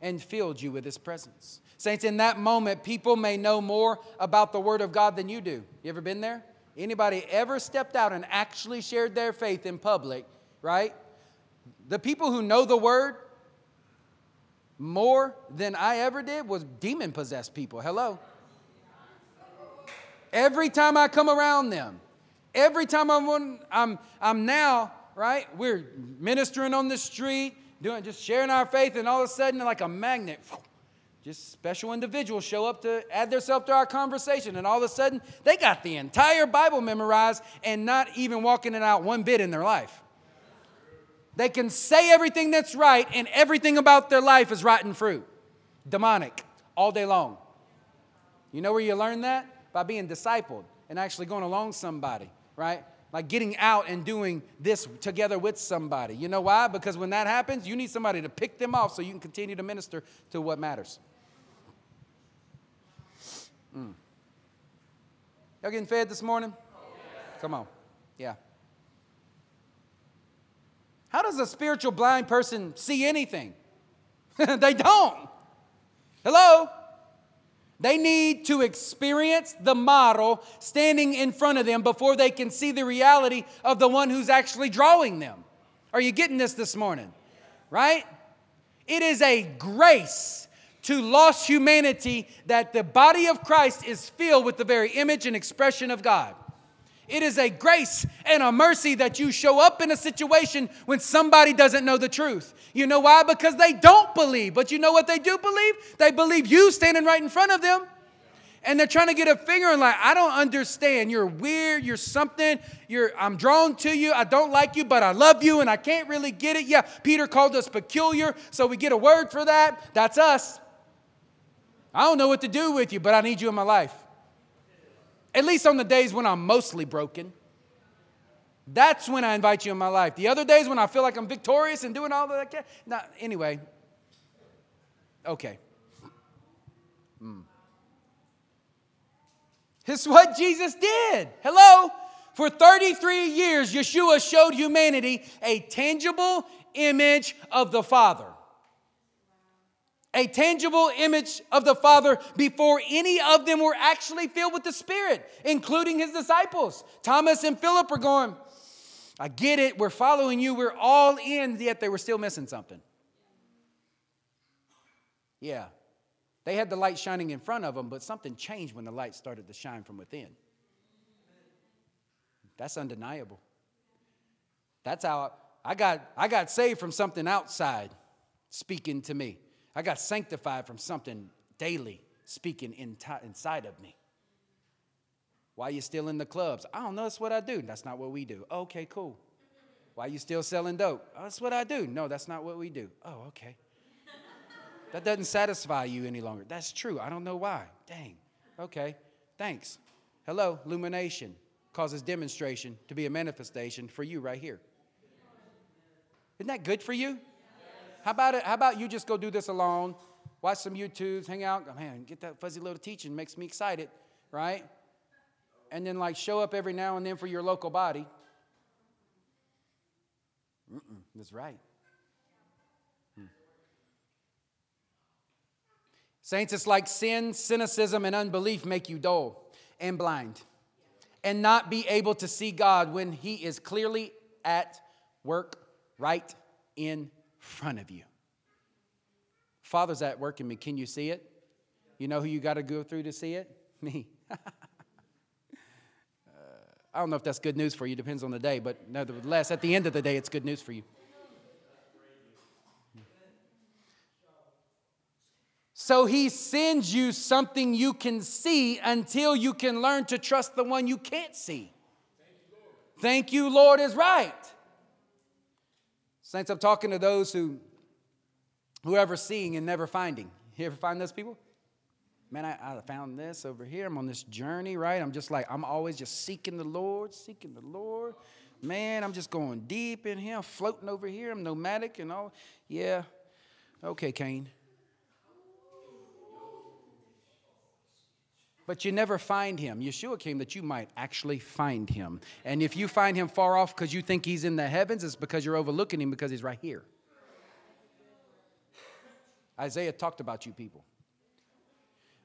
and filled you with his presence. Saints, in that moment, people may know more about the Word of God than you do. You ever been there? Anybody ever stepped out and actually shared their faith in public right? The people who know the word more than I ever did was demon possessed people. Hello. Every time I come around them, every time I'm, I'm, I'm now, right? We're ministering on the street, doing just sharing our faith, and all of a sudden, like a magnet, just special individuals show up to add themselves to our conversation, and all of a sudden, they got the entire Bible memorized and not even walking it out one bit in their life. They can say everything that's right, and everything about their life is rotten fruit, demonic, all day long. You know where you learn that? By being discipled and actually going along somebody, right? Like getting out and doing this together with somebody. You know why? Because when that happens, you need somebody to pick them off so you can continue to minister to what matters. Mm. Y'all getting fed this morning? Come on. Yeah. How does a spiritual blind person see anything? they don't. Hello? They need to experience the model standing in front of them before they can see the reality of the one who's actually drawing them. Are you getting this this morning? Right? It is a grace to lost humanity that the body of Christ is filled with the very image and expression of God. It is a grace and a mercy that you show up in a situation when somebody doesn't know the truth. You know why? Because they don't believe. But you know what they do believe? They believe you standing right in front of them. And they're trying to get a finger and like, I don't understand. You're weird. You're something. You're I'm drawn to you. I don't like you, but I love you and I can't really get it. Yeah, Peter called us peculiar, so we get a word for that. That's us. I don't know what to do with you, but I need you in my life. At least on the days when I'm mostly broken. That's when I invite you in my life. The other days when I feel like I'm victorious and doing all that I can. Now, anyway. Okay. Mm. It's what Jesus did. Hello? For 33 years, Yeshua showed humanity a tangible image of the Father a tangible image of the Father before any of them were actually filled with the Spirit, including his disciples. Thomas and Philip are going, I get it, we're following you, we're all in, yet they were still missing something. Yeah. They had the light shining in front of them, but something changed when the light started to shine from within. That's undeniable. That's how I got, I got saved from something outside speaking to me. I got sanctified from something daily speaking in t- inside of me. Why are you still in the clubs? I don't know. That's what I do. That's not what we do. Okay, cool. Why are you still selling dope? Oh, that's what I do. No, that's not what we do. Oh, okay. that doesn't satisfy you any longer. That's true. I don't know why. Dang. Okay. Thanks. Hello, illumination causes demonstration to be a manifestation for you right here. Isn't that good for you? How about it? How about you just go do this alone? Watch some YouTubes, hang out. Oh, man, get that fuzzy little teaching makes me excited, right? And then like show up every now and then for your local body. Mm-mm, that's right. Hmm. Saints, it's like sin, cynicism, and unbelief make you dull and blind and not be able to see God when He is clearly at work right in front of you. Father's at work in me. Can you see it? You know who you got to go through to see it? Me. uh, I don't know if that's good news for you, depends on the day, but nevertheless, at the end of the day, it's good news for you. So he sends you something you can see until you can learn to trust the one you can't see. Thank you, Lord, is right. Saints, I'm talking to those who who ever seeing and never finding. You ever find those people? Man, I, I found this over here. I'm on this journey, right? I'm just like, I'm always just seeking the Lord, seeking the Lord. Man, I'm just going deep in here, floating over here. I'm nomadic and all. Yeah. Okay, Cain. But you never find him. Yeshua came that you might actually find him. And if you find him far off because you think he's in the heavens, it's because you're overlooking him because he's right here. Isaiah talked about you people.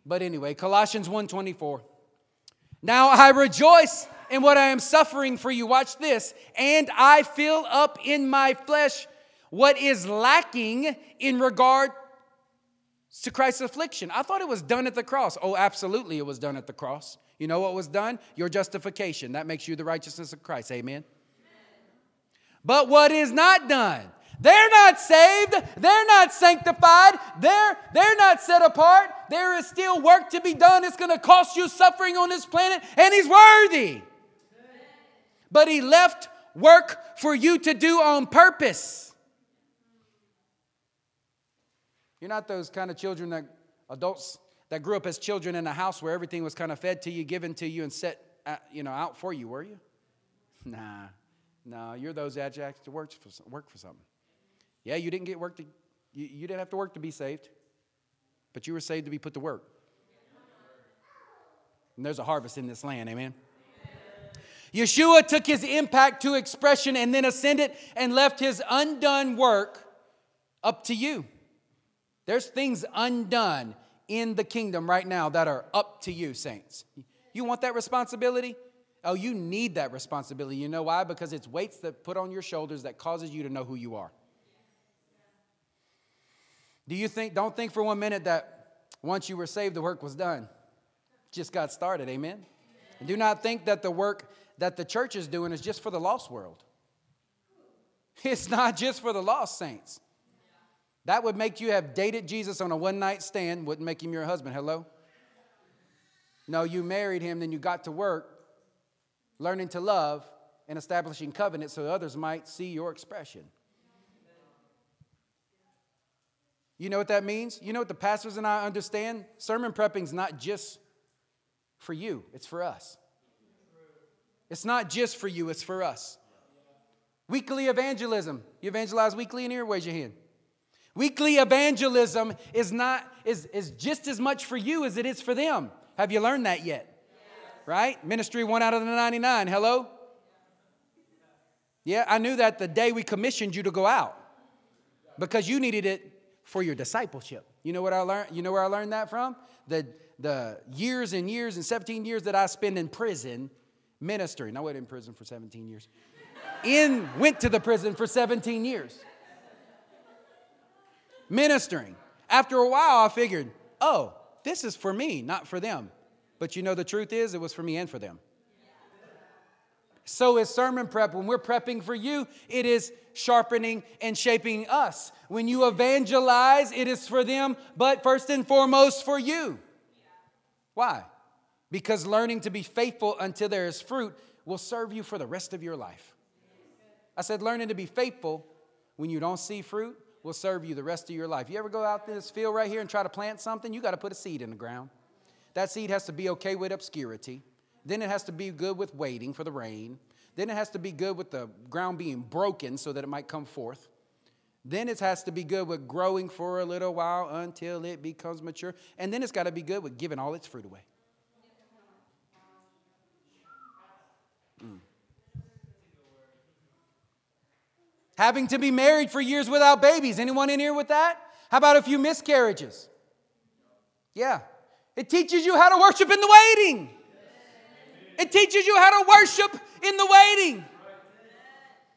But anyway, Colossians 1:24. Now I rejoice in what I am suffering for you. Watch this. And I fill up in my flesh what is lacking in regard to Christ's affliction. I thought it was done at the cross. Oh, absolutely, it was done at the cross. You know what was done? Your justification. That makes you the righteousness of Christ. Amen. But what is not done? They're not saved. They're not sanctified. They're, they're not set apart. There is still work to be done. It's going to cost you suffering on this planet, and He's worthy. But He left work for you to do on purpose. You're not those kind of children that Adults that grew up as children in a house where everything was kind of fed to you, given to you, and set uh, you know, out for you, were you? Nah, no, you're those that have to work for, work for something. Yeah, you didn't get work to, you, you didn't have to work to be saved, but you were saved to be put to work. And there's a harvest in this land, amen? Yeshua took his impact to expression and then ascended and left his undone work up to you. There's things undone in the kingdom right now that are up to you, saints. You want that responsibility? Oh, you need that responsibility. You know why? Because it's weights that put on your shoulders that causes you to know who you are. Do you think, don't think for one minute that once you were saved, the work was done. Just got started, amen? And do not think that the work that the church is doing is just for the lost world. It's not just for the lost saints. That would make you have dated Jesus on a one night stand, wouldn't make him your husband. Hello? No, you married him, then you got to work learning to love and establishing covenant so others might see your expression. You know what that means? You know what the pastors and I understand? Sermon prepping is not just for you, it's for us. It's not just for you, it's for us. Weekly evangelism. You evangelize weekly in here? Raise your hand. Weekly evangelism is not is, is just as much for you as it is for them. Have you learned that yet? Right? Ministry one out of the 99. Hello? Yeah, I knew that the day we commissioned you to go out because you needed it for your discipleship. You know what I learned? You know where I learned that from? The the years and years and 17 years that I spent in prison ministering. I went in prison for 17 years. In went to the prison for 17 years. Ministering. After a while I figured, "Oh, this is for me, not for them." But you know the truth is it was for me and for them. So is sermon prep. When we're prepping for you, it is sharpening and shaping us. When you evangelize, it is for them, but first and foremost for you. Why? Because learning to be faithful until there is fruit will serve you for the rest of your life. I said, learning to be faithful when you don't see fruit will serve you the rest of your life. You ever go out in this field right here and try to plant something? You got to put a seed in the ground. That seed has to be okay with obscurity. Then it has to be good with waiting for the rain. Then it has to be good with the ground being broken so that it might come forth. Then it has to be good with growing for a little while until it becomes mature. And then it's got to be good with giving all its fruit away. Having to be married for years without babies. Anyone in here with that? How about a few miscarriages? Yeah. It teaches you how to worship in the waiting. It teaches you how to worship in the waiting.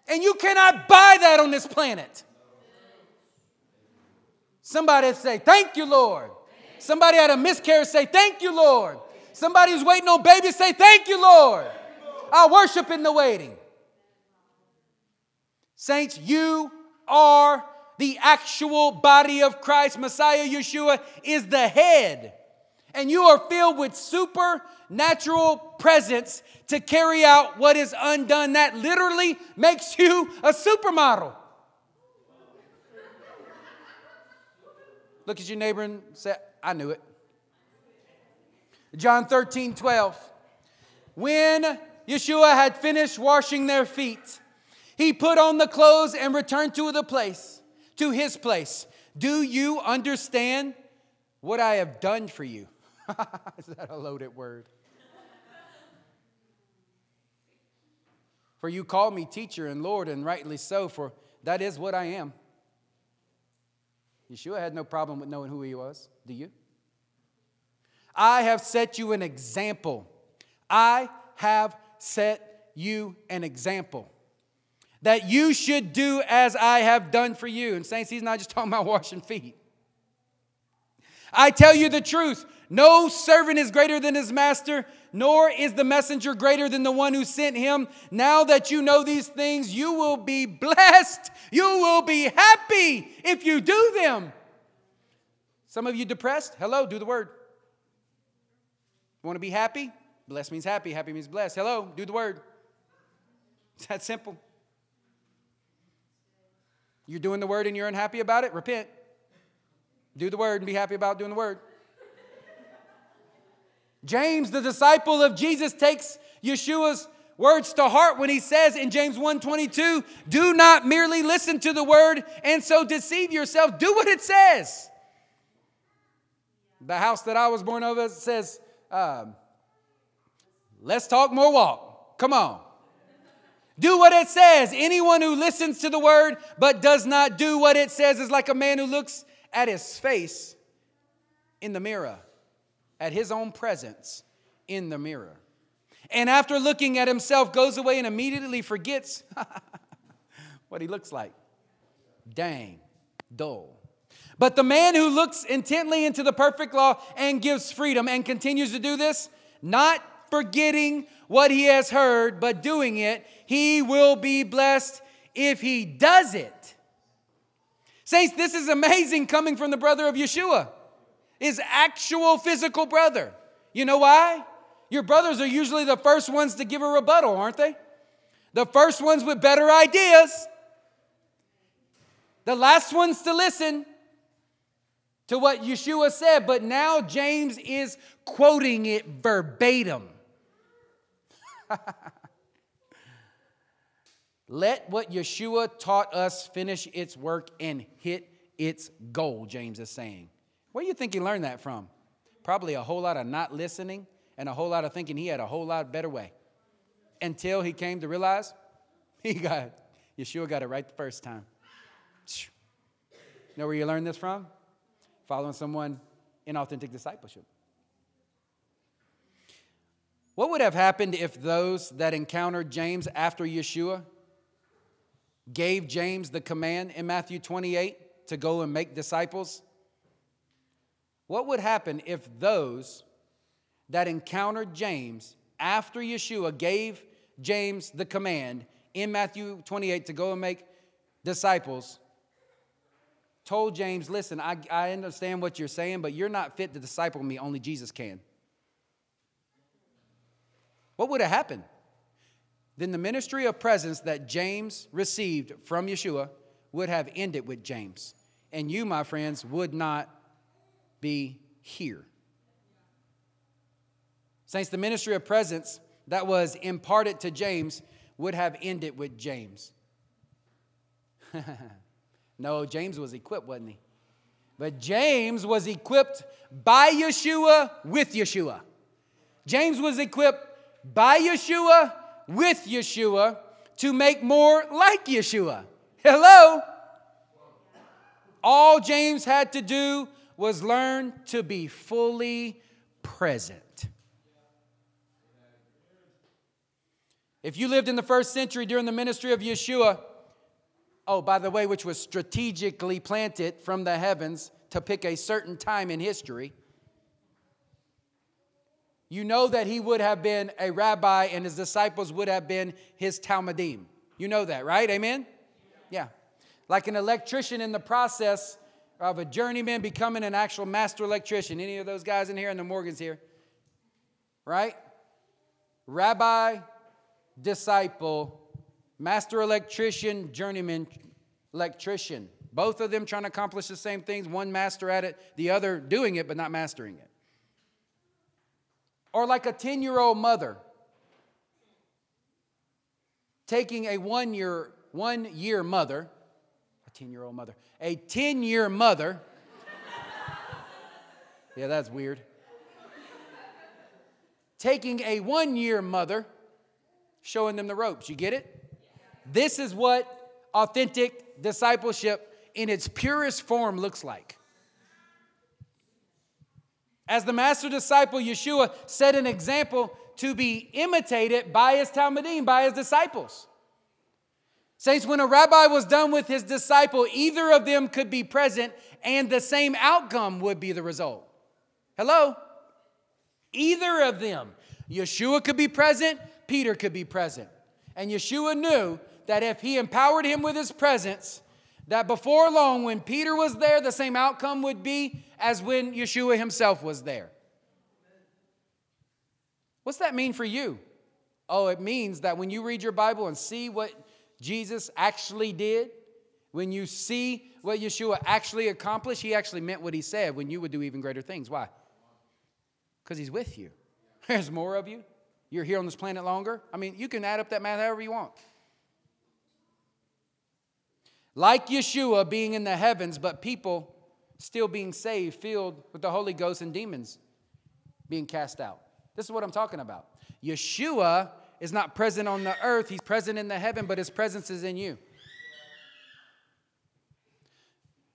And you cannot buy that on this planet. Somebody say, Thank you, Lord. Somebody had a miscarriage, say, Thank you, Lord. Somebody who's waiting on babies, say, Thank you, Lord. I worship in the waiting. Saints, you are the actual body of Christ. Messiah Yeshua is the head. And you are filled with supernatural presence to carry out what is undone. That literally makes you a supermodel. Look at your neighbor and say, I knew it. John 13, 12. When Yeshua had finished washing their feet, he put on the clothes and returned to the place, to his place. Do you understand what I have done for you? Is that a loaded word? for you call me teacher and Lord, and rightly so, for that is what I am. Yeshua had no problem with knowing who he was. Do you? I have set you an example. I have set you an example that you should do as I have done for you. And, Saints, he's not just talking about washing feet. I tell you the truth no servant is greater than his master, nor is the messenger greater than the one who sent him. Now that you know these things, you will be blessed. You will be happy if you do them. Some of you depressed? Hello, do the word. Want to be happy? Blessed means happy. Happy means blessed. Hello, do the word. It's that simple. You're doing the word and you're unhappy about it? Repent. Do the word and be happy about doing the word. James, the disciple of Jesus, takes Yeshua's words to heart when he says in James 1:22, "Do not merely listen to the word and so deceive yourself. Do what it says." The house that I was born over says, um, "Let's talk more walk." Come on. Do what it says. Anyone who listens to the word but does not do what it says is like a man who looks at his face in the mirror, at his own presence in the mirror. And after looking at himself, goes away and immediately forgets what he looks like. Dang, dull. But the man who looks intently into the perfect law and gives freedom and continues to do this, not forgetting what he has heard, but doing it, he will be blessed if he does it. Saints, this is amazing coming from the brother of Yeshua, his actual physical brother. You know why? Your brothers are usually the first ones to give a rebuttal, aren't they? The first ones with better ideas, the last ones to listen to what Yeshua said, but now James is quoting it verbatim. Let what Yeshua taught us finish its work and hit its goal, James is saying. Where do you think he learned that from? Probably a whole lot of not listening and a whole lot of thinking he had a whole lot better way. Until he came to realize he got Yeshua got it right the first time. Know where you learned this from? Following someone in authentic discipleship. What would have happened if those that encountered James after Yeshua gave James the command in Matthew 28 to go and make disciples? What would happen if those that encountered James after Yeshua gave James the command in Matthew 28 to go and make disciples told James, Listen, I, I understand what you're saying, but you're not fit to disciple me, only Jesus can. What would have happened? Then the ministry of presence that James received from Yeshua would have ended with James. And you, my friends, would not be here. Saints, the ministry of presence that was imparted to James would have ended with James. no, James was equipped, wasn't he? But James was equipped by Yeshua with Yeshua. James was equipped by Yeshua with Yeshua to make more like Yeshua. Hello? All James had to do was learn to be fully present. If you lived in the first century during the ministry of Yeshua, oh, by the way, which was strategically planted from the heavens to pick a certain time in history, you know that he would have been a rabbi and his disciples would have been his Talmudim. You know that, right? Amen? Yeah. Like an electrician in the process of a journeyman becoming an actual master electrician. Any of those guys in here and the Morgans here? Right? Rabbi, disciple, master electrician, journeyman electrician. Both of them trying to accomplish the same things, one master at it, the other doing it but not mastering it. Or like a 10 year old mother taking a one year, one year mother, a 10 year old mother, a 10 year mother. yeah, that's weird. Taking a one year mother, showing them the ropes. You get it? This is what authentic discipleship in its purest form looks like. As the master disciple, Yeshua set an example to be imitated by his Talmudim, by his disciples. Saints, when a rabbi was done with his disciple, either of them could be present and the same outcome would be the result. Hello? Either of them. Yeshua could be present, Peter could be present. And Yeshua knew that if he empowered him with his presence, that before long, when Peter was there, the same outcome would be as when Yeshua himself was there. What's that mean for you? Oh, it means that when you read your Bible and see what Jesus actually did, when you see what Yeshua actually accomplished, he actually meant what he said when you would do even greater things. Why? Because he's with you. There's more of you. You're here on this planet longer. I mean, you can add up that math however you want. Like Yeshua being in the heavens, but people still being saved, filled with the Holy Ghost and demons being cast out. This is what I'm talking about. Yeshua is not present on the earth, he's present in the heaven, but his presence is in you.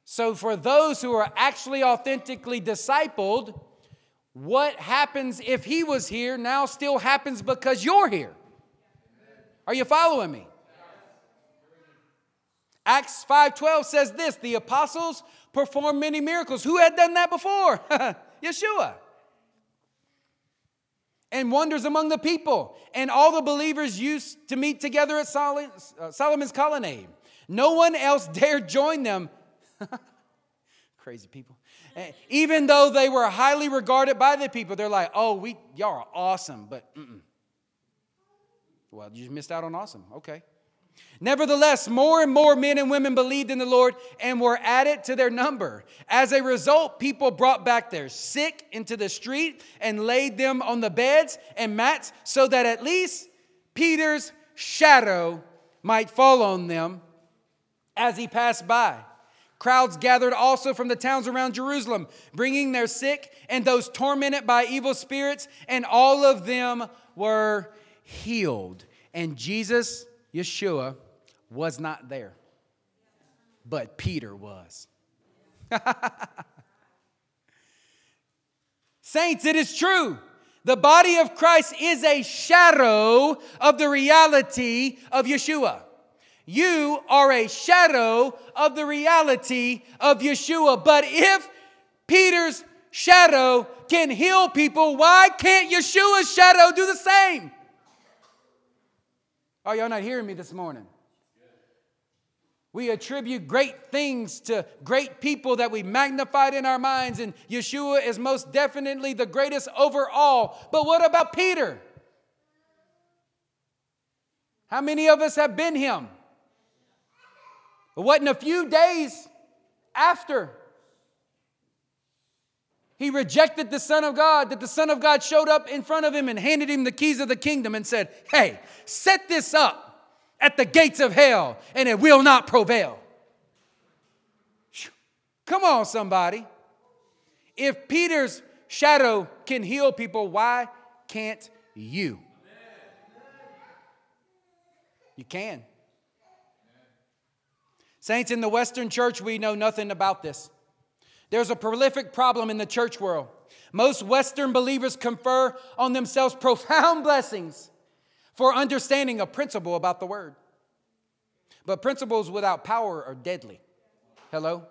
So, for those who are actually authentically discipled, what happens if he was here now still happens because you're here. Are you following me? Acts 5:12 says this, the apostles performed many miracles. Who had done that before? Yeshua. And wonders among the people. And all the believers used to meet together at uh, Solomon's colonnade. No one else dared join them. Crazy people. Even though they were highly regarded by the people, they're like, oh, we, y'all are awesome, but mm-mm. Well, you missed out on awesome. Okay. Nevertheless, more and more men and women believed in the Lord and were added to their number. As a result, people brought back their sick into the street and laid them on the beds and mats so that at least Peter's shadow might fall on them as he passed by. Crowds gathered also from the towns around Jerusalem, bringing their sick and those tormented by evil spirits, and all of them were healed. And Jesus, Yeshua, was not there, but Peter was. Saints, it is true. The body of Christ is a shadow of the reality of Yeshua. You are a shadow of the reality of Yeshua. But if Peter's shadow can heal people, why can't Yeshua's shadow do the same? Oh, y'all not hearing me this morning? We attribute great things to great people that we magnified in our minds, and Yeshua is most definitely the greatest overall. But what about Peter? How many of us have been him? It wasn't a few days after he rejected the Son of God that the Son of God showed up in front of him and handed him the keys of the kingdom and said, Hey, set this up at the gates of hell and it will not prevail. Come on, somebody. If Peter's shadow can heal people, why can't you? You can. Saints, in the Western church, we know nothing about this. There's a prolific problem in the church world. Most Western believers confer on themselves profound blessings for understanding a principle about the word. But principles without power are deadly. Hello?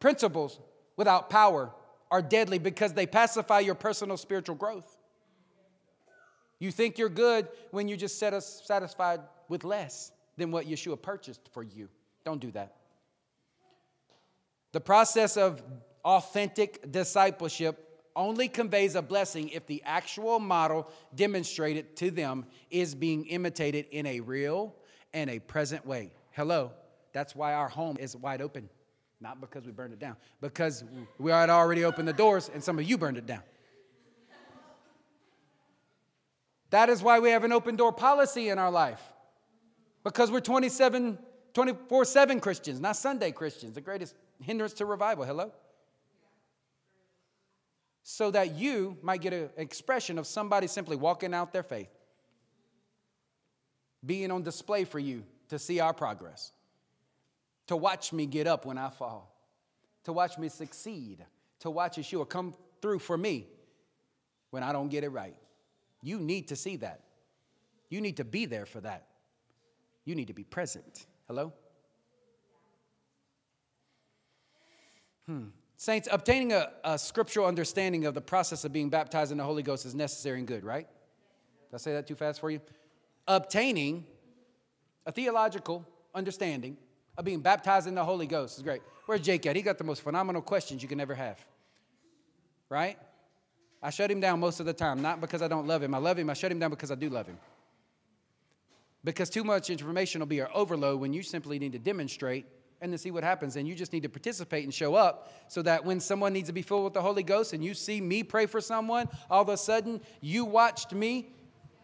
Principles without power are deadly because they pacify your personal spiritual growth. You think you're good when you just set us satisfied with less than what Yeshua purchased for you. Don't do that. The process of authentic discipleship only conveys a blessing if the actual model demonstrated to them is being imitated in a real and a present way. Hello. That's why our home is wide open. Not because we burned it down, because we had already opened the doors and some of you burned it down. That is why we have an open door policy in our life. Because we're 27 24 7 Christians, not Sunday Christians, the greatest hindrance to revival. Hello? So that you might get an expression of somebody simply walking out their faith, being on display for you to see our progress, to watch me get up when I fall, to watch me succeed, to watch Yeshua come through for me when I don't get it right. You need to see that. You need to be there for that. You need to be present. Hello? Hmm. Saints, obtaining a, a, scriptural understanding of the process of being baptized in the Holy Ghost is necessary and good, right? Did I say that too fast for you? Obtaining a theological understanding of being baptized in the Holy Ghost is great. Where's Jake at? He got the most phenomenal questions you can ever have. Right? I shut him down most of the time, not because I don't love him. I love him. I shut him down because I do love him. Because too much information will be an overload when you simply need to demonstrate and to see what happens. And you just need to participate and show up so that when someone needs to be filled with the Holy Ghost and you see me pray for someone, all of a sudden you watched me.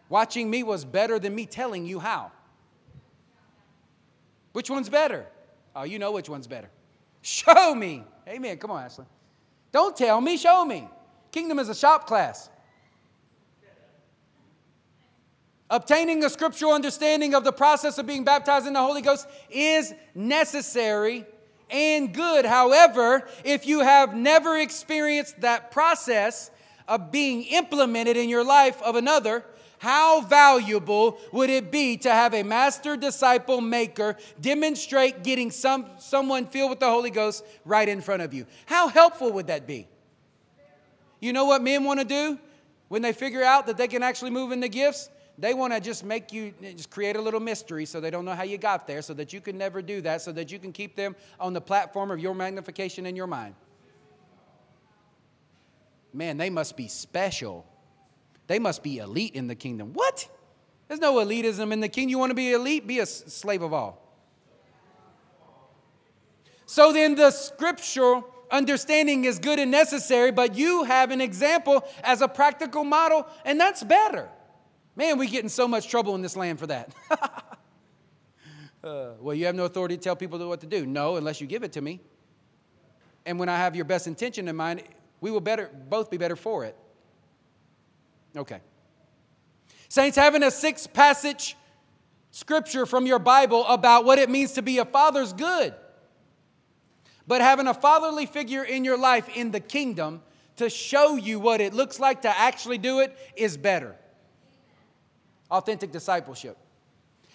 Watching me was better than me telling you how. Which one's better? Oh, you know which one's better. Show me. Amen. Come on, Ashley. Don't tell me, show me. Kingdom is a shop class. Obtaining a scriptural understanding of the process of being baptized in the Holy Ghost is necessary and good. However, if you have never experienced that process of being implemented in your life of another, how valuable would it be to have a master disciple maker demonstrate getting some, someone filled with the Holy Ghost right in front of you? How helpful would that be? You know what men want to do when they figure out that they can actually move in the gifts? They want to just make you, just create a little mystery so they don't know how you got there, so that you can never do that, so that you can keep them on the platform of your magnification in your mind. Man, they must be special. They must be elite in the kingdom. What? There's no elitism in the kingdom. You want to be elite? Be a slave of all. So then, the scriptural understanding is good and necessary, but you have an example as a practical model, and that's better. Man, we get in so much trouble in this land for that. uh, well, you have no authority to tell people what to do. No, unless you give it to me. And when I have your best intention in mind, we will better, both be better for it. Okay. Saints, having a six passage scripture from your Bible about what it means to be a father's good. But having a fatherly figure in your life in the kingdom to show you what it looks like to actually do it is better authentic discipleship.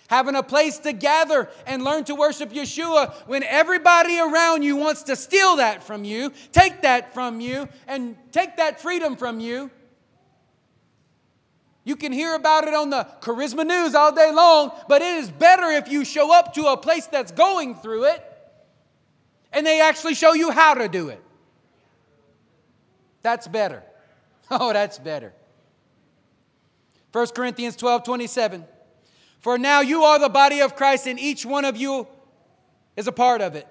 Having a place to gather and learn to worship Yeshua when everybody around you wants to steal that from you, take that from you, and take that freedom from you. You can hear about it on the charisma news all day long, but it is better if you show up to a place that's going through it and they actually show you how to do it. That's better. Oh, that's better. 1 Corinthians 12 27. For now you are the body of Christ, and each one of you is a part of it.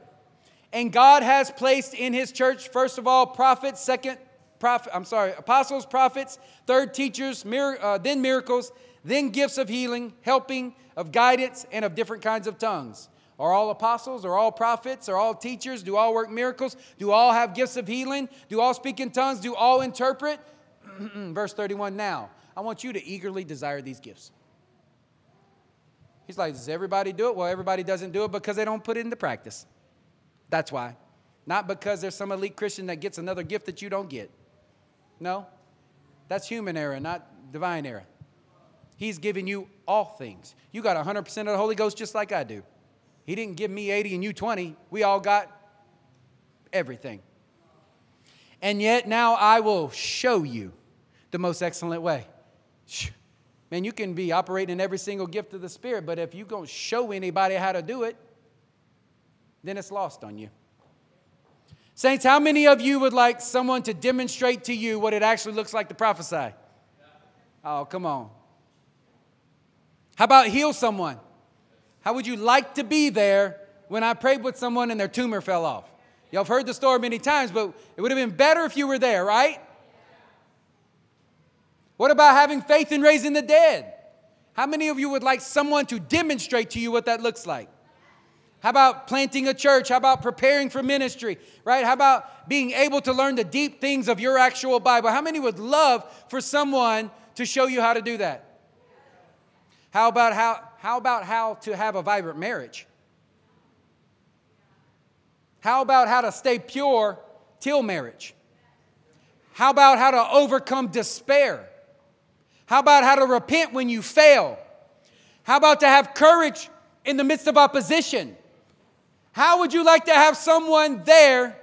And God has placed in his church, first of all, prophets, second, prophet, I'm sorry, apostles, prophets, third, teachers, mir- uh, then miracles, then gifts of healing, helping, of guidance, and of different kinds of tongues. Are all apostles? Are all prophets? Are all teachers? Do all work miracles? Do all have gifts of healing? Do all speak in tongues? Do all interpret? Verse 31 now. I want you to eagerly desire these gifts. He's like, Does everybody do it? Well, everybody doesn't do it because they don't put it into practice. That's why. Not because there's some elite Christian that gets another gift that you don't get. No, that's human error, not divine error. He's giving you all things. You got 100% of the Holy Ghost just like I do. He didn't give me 80 and you 20. We all got everything. And yet now I will show you the most excellent way. Man, you can be operating in every single gift of the Spirit, but if you don't show anybody how to do it, then it's lost on you. Saints, how many of you would like someone to demonstrate to you what it actually looks like to prophesy? Oh, come on. How about heal someone? How would you like to be there when I prayed with someone and their tumor fell off? Y'all have heard the story many times, but it would have been better if you were there, right? What about having faith in raising the dead? How many of you would like someone to demonstrate to you what that looks like? How about planting a church? How about preparing for ministry? Right? How about being able to learn the deep things of your actual Bible? How many would love for someone to show you how to do that? How about how, how about how to have a vibrant marriage? How about how to stay pure till marriage? How about how to overcome despair? How about how to repent when you fail? How about to have courage in the midst of opposition? How would you like to have someone there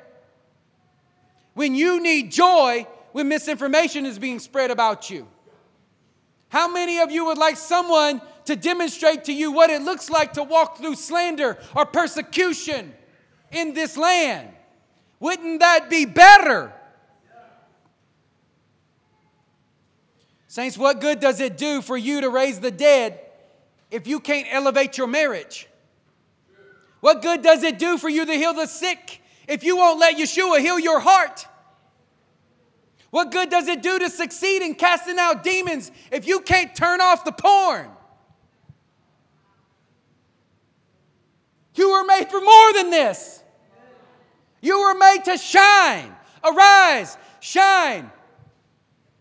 when you need joy when misinformation is being spread about you? How many of you would like someone to demonstrate to you what it looks like to walk through slander or persecution in this land? Wouldn't that be better? Saints, what good does it do for you to raise the dead if you can't elevate your marriage? What good does it do for you to heal the sick if you won't let Yeshua heal your heart? What good does it do to succeed in casting out demons if you can't turn off the porn? You were made for more than this. You were made to shine. Arise, shine.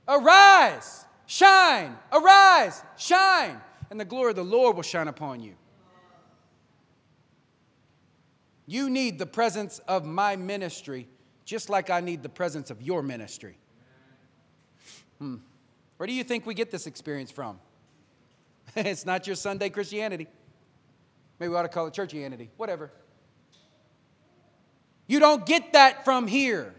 Arise, shine. Arise, shine. And the glory of the Lord will shine upon you. You need the presence of my ministry just like I need the presence of your ministry. Hmm. Where do you think we get this experience from? it's not your Sunday Christianity. Maybe we ought to call it churchianity, whatever. You don't get that from here.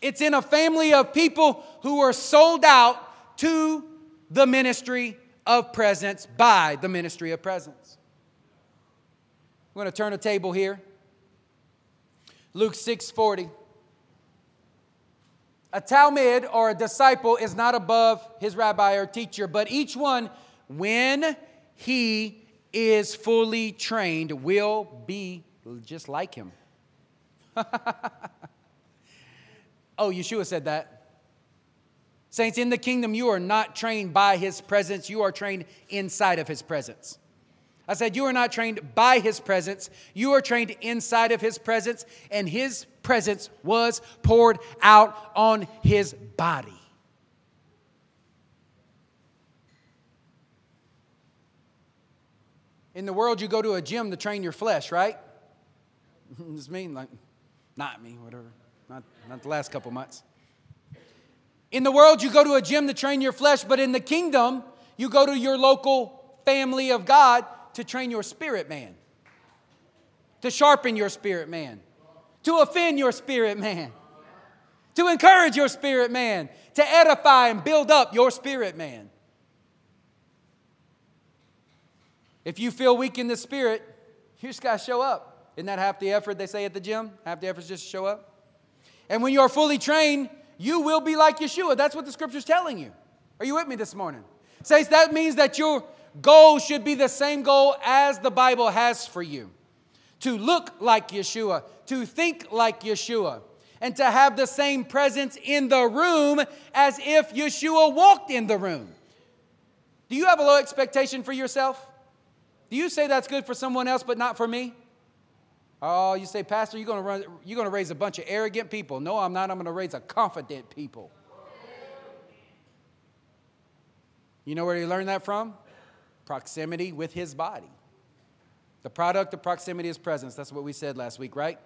It's in a family of people who are sold out to the ministry of presence by the ministry of presence. I'm going to turn a table here. Luke 6:40. A talmid or a disciple is not above his rabbi or teacher, but each one, when he is fully trained, will be just like him. oh, Yeshua said that. Saints, in the kingdom, you are not trained by his presence, you are trained inside of his presence. I said, You are not trained by his presence, you are trained inside of his presence, and his presence was poured out on his body. In the world, you go to a gym to train your flesh, right? Does mean like, not me, whatever. Not, not the last couple months. In the world, you go to a gym to train your flesh, but in the kingdom, you go to your local family of God to train your spirit man, to sharpen your spirit man, to offend your spirit man, to encourage your spirit man, to edify and build up your spirit man. If you feel weak in the spirit, you just got to show up. Isn't that half the effort they say at the gym? Half the effort is just show up. And when you are fully trained, you will be like Yeshua. That's what the scripture's telling you. Are you with me this morning? Says that means that your goal should be the same goal as the Bible has for you to look like Yeshua, to think like Yeshua, and to have the same presence in the room as if Yeshua walked in the room. Do you have a low expectation for yourself? Do you say that's good for someone else but not for me? Oh, you say, Pastor, you're going to run, you're to raise a bunch of arrogant people. No, I'm not. I'm going to raise a confident people. You know where you learned that from? Proximity with his body. The product of proximity is presence. That's what we said last week, right?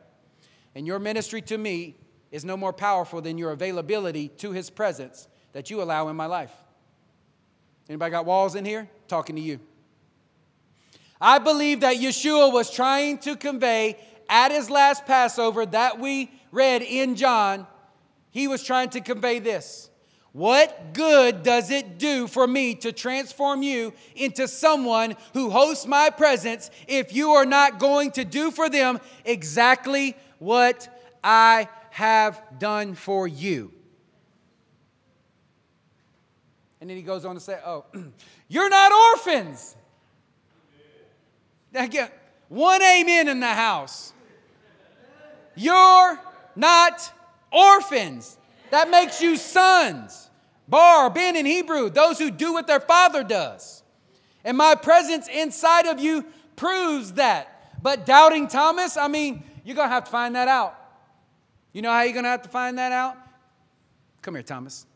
And your ministry to me is no more powerful than your availability to his presence that you allow in my life. Anybody got walls in here? Talking to you. I believe that Yeshua was trying to convey at his last Passover that we read in John, he was trying to convey this. What good does it do for me to transform you into someone who hosts my presence if you are not going to do for them exactly what I have done for you? And then he goes on to say, Oh, you're not orphans. Again, one amen in the house. You're not orphans. That makes you sons. Bar, Ben in Hebrew, those who do what their father does. And my presence inside of you proves that. But doubting Thomas, I mean, you're going to have to find that out. You know how you're going to have to find that out? Come here, Thomas.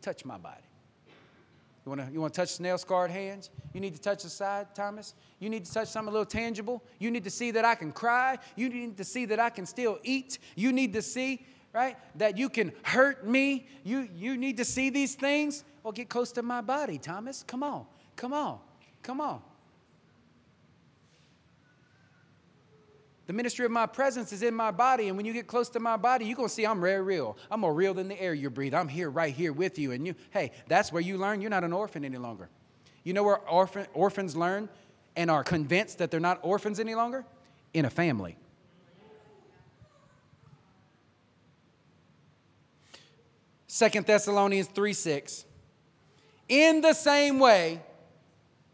Touch my body. You want to you wanna touch nail scarred hands? You need to touch the side, Thomas? You need to touch something a little tangible? You need to see that I can cry? You need to see that I can still eat? You need to see, right, that you can hurt me? You, you need to see these things? Well, get close to my body, Thomas. Come on, come on, come on. The ministry of my presence is in my body, and when you get close to my body, you're gonna see I'm very real. I'm more real than the air you breathe. I'm here, right here with you. And you, hey, that's where you learn you're not an orphan any longer. You know where orphan, orphans learn and are convinced that they're not orphans any longer? In a family. Second Thessalonians 3 6. In the same way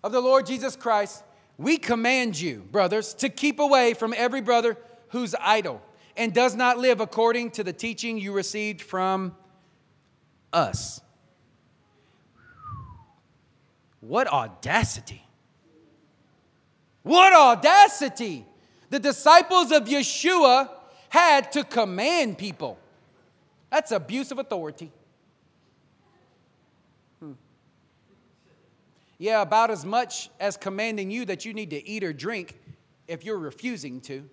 of the Lord Jesus Christ, We command you, brothers, to keep away from every brother who's idle and does not live according to the teaching you received from us. What audacity! What audacity! The disciples of Yeshua had to command people. That's abuse of authority. Hmm. Yeah, about as much as commanding you that you need to eat or drink if you're refusing to.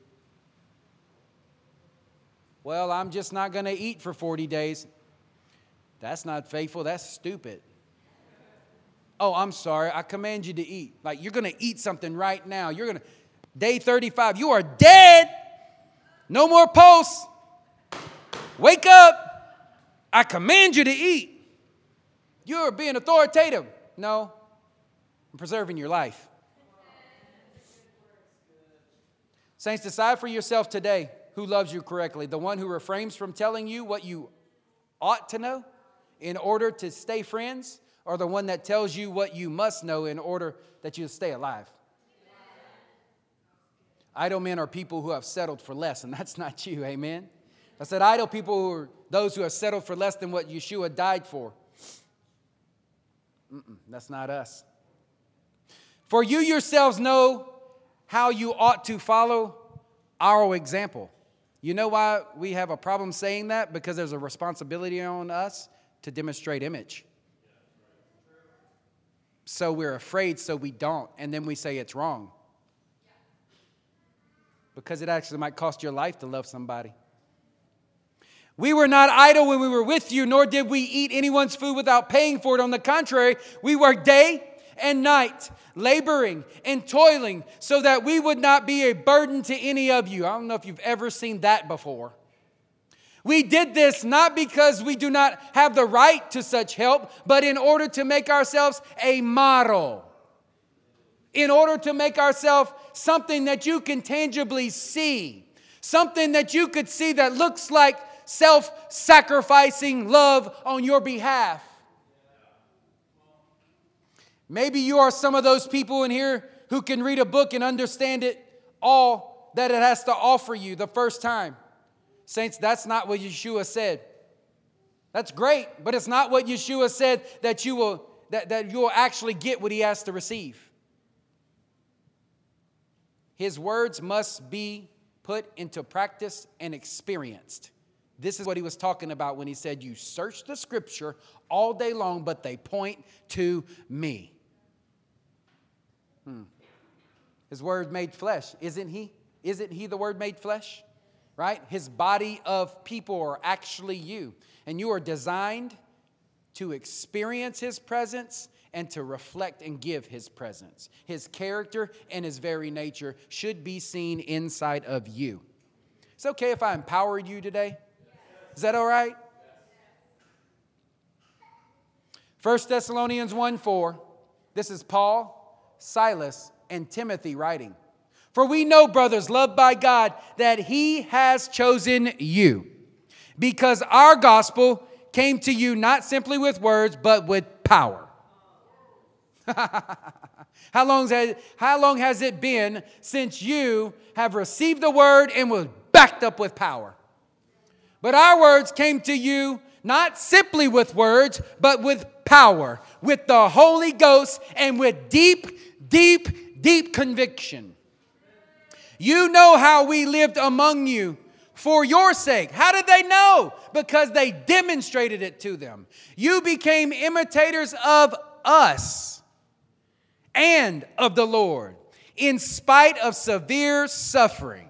Well, I'm just not going to eat for 40 days. That's not faithful. That's stupid. Oh, I'm sorry. I command you to eat. Like you're going to eat something right now. You're going to, day 35, you are dead. No more posts. Wake up. I command you to eat. You're being authoritative. No, I'm preserving your life. Saints, decide for yourself today who loves you correctly the one who refrains from telling you what you ought to know in order to stay friends, or the one that tells you what you must know in order that you stay alive. Idle men are people who have settled for less, and that's not you, amen? I said, idle people are those who have settled for less than what Yeshua died for. Mm-mm, that's not us. For you yourselves know how you ought to follow our example. You know why we have a problem saying that? Because there's a responsibility on us to demonstrate image. So we're afraid, so we don't, and then we say it's wrong. Because it actually might cost your life to love somebody. We were not idle when we were with you, nor did we eat anyone's food without paying for it. On the contrary, we worked day and night, laboring and toiling, so that we would not be a burden to any of you. I don't know if you've ever seen that before. We did this not because we do not have the right to such help, but in order to make ourselves a model. In order to make ourselves something that you can tangibly see, something that you could see that looks like self sacrificing love on your behalf. Maybe you are some of those people in here who can read a book and understand it all that it has to offer you the first time. Saints, that's not what Yeshua said. That's great, but it's not what Yeshua said that you will that, that you will actually get what he has to receive. His words must be put into practice and experienced. This is what he was talking about when he said, You search the scripture all day long, but they point to me. Hmm. His word made flesh, isn't he? Isn't he the word made flesh? Right? His body of people are actually you. And you are designed to experience his presence and to reflect and give his presence. His character and his very nature should be seen inside of you. It's okay if I empowered you today. Is that all right? 1 Thessalonians 1 4. This is Paul, Silas, and Timothy writing. For we know, brothers, loved by God, that He has chosen you, because our gospel came to you not simply with words, but with power. how, long has, how long has it been since you have received the word and was backed up with power? But our words came to you not simply with words, but with power, with the Holy Ghost, and with deep, deep, deep conviction. You know how we lived among you for your sake. How did they know? Because they demonstrated it to them. You became imitators of us and of the Lord in spite of severe suffering.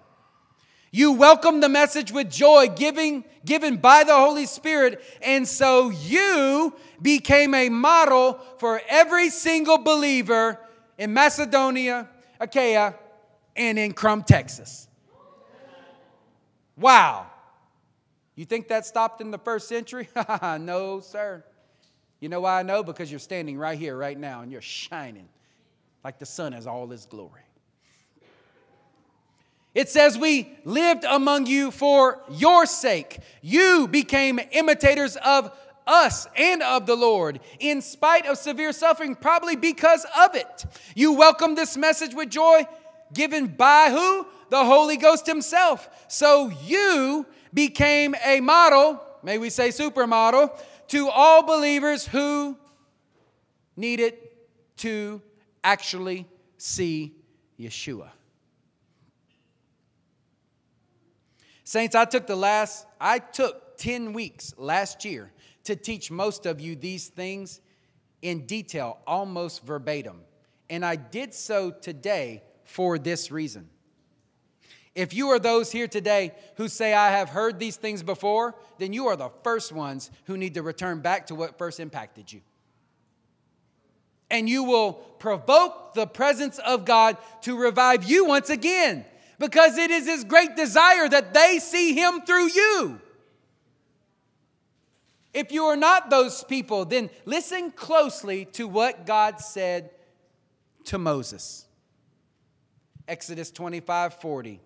You welcomed the message with joy, giving, given by the Holy Spirit, and so you became a model for every single believer in Macedonia, Achaia, and in Krum, Texas. Wow. You think that stopped in the first century? no, sir. You know why I know? Because you're standing right here, right now, and you're shining like the sun has all its glory. It says, We lived among you for your sake. You became imitators of us and of the Lord, in spite of severe suffering, probably because of it. You welcomed this message with joy, given by who? The Holy Ghost Himself. So you became a model, may we say supermodel, to all believers who needed to actually see Yeshua. Saints, I took the last, I took 10 weeks last year to teach most of you these things in detail, almost verbatim. And I did so today for this reason. If you are those here today who say, I have heard these things before, then you are the first ones who need to return back to what first impacted you. And you will provoke the presence of God to revive you once again because it is His great desire that they see Him through you. If you are not those people, then listen closely to what God said to Moses. Exodus 25 40.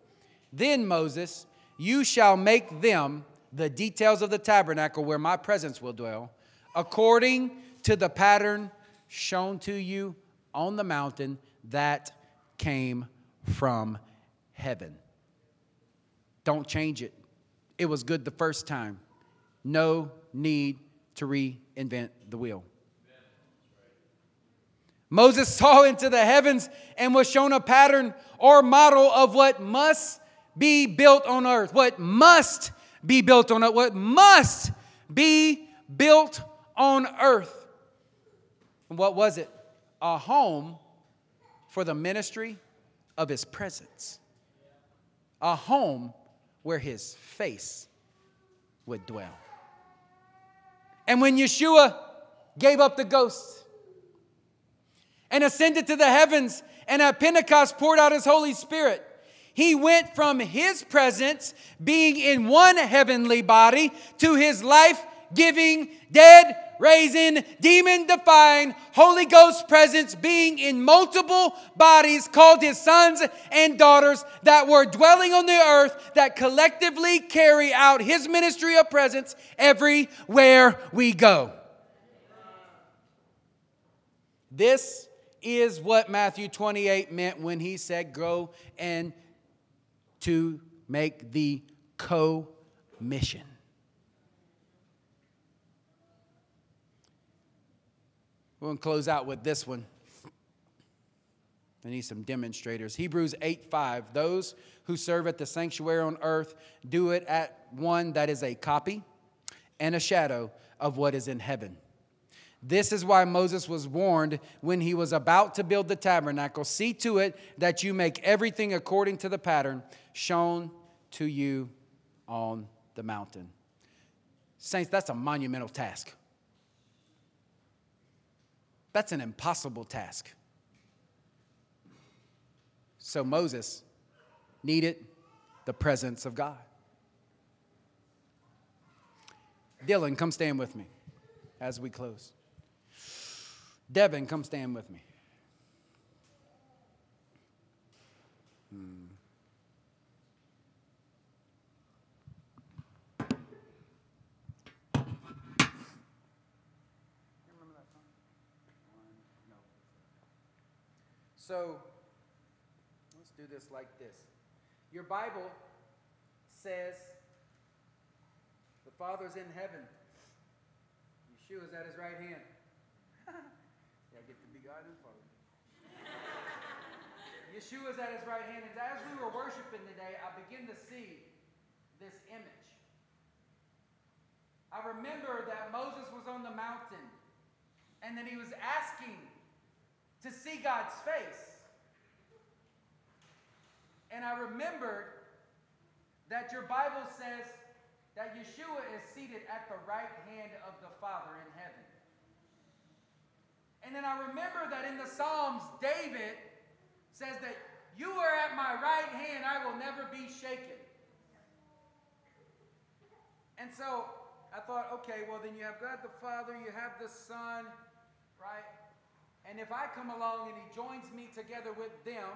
Then Moses, you shall make them the details of the tabernacle where my presence will dwell, according to the pattern shown to you on the mountain that came from heaven. Don't change it. It was good the first time. No need to reinvent the wheel. Moses saw into the heavens and was shown a pattern or model of what must be built on earth, what must be built on earth, what must be built on earth. And what was it? A home for the ministry of his presence, a home where his face would dwell. And when Yeshua gave up the ghost and ascended to the heavens and at Pentecost poured out his Holy Spirit, he went from his presence, being in one heavenly body, to his life giving, dead raising, demon defying, Holy Ghost presence being in multiple bodies called his sons and daughters that were dwelling on the earth that collectively carry out his ministry of presence everywhere we go. This is what Matthew 28 meant when he said, Go and to make the co mission. We're going to close out with this one. I need some demonstrators. Hebrews 8 5. Those who serve at the sanctuary on earth do it at one that is a copy and a shadow of what is in heaven. This is why Moses was warned when he was about to build the tabernacle see to it that you make everything according to the pattern shown to you on the mountain. Saints, that's a monumental task. That's an impossible task. So Moses needed the presence of God. Dylan, come stand with me as we close. Devin, come stand with me. Hmm. So let's do this like this. Your Bible says the Father's in heaven. Yeshua is at his right hand. get Father. Yeshua's at his right hand. And as we were worshiping today, I begin to see this image. I remember that Moses was on the mountain and that he was asking to see God's face. And I remembered that your Bible says that Yeshua is seated at the right hand of the Father in heaven. And then I remember that in the Psalms, David says that you are at my right hand, I will never be shaken. And so I thought, okay, well, then you have God the Father, you have the Son, right? And if I come along and he joins me together with them,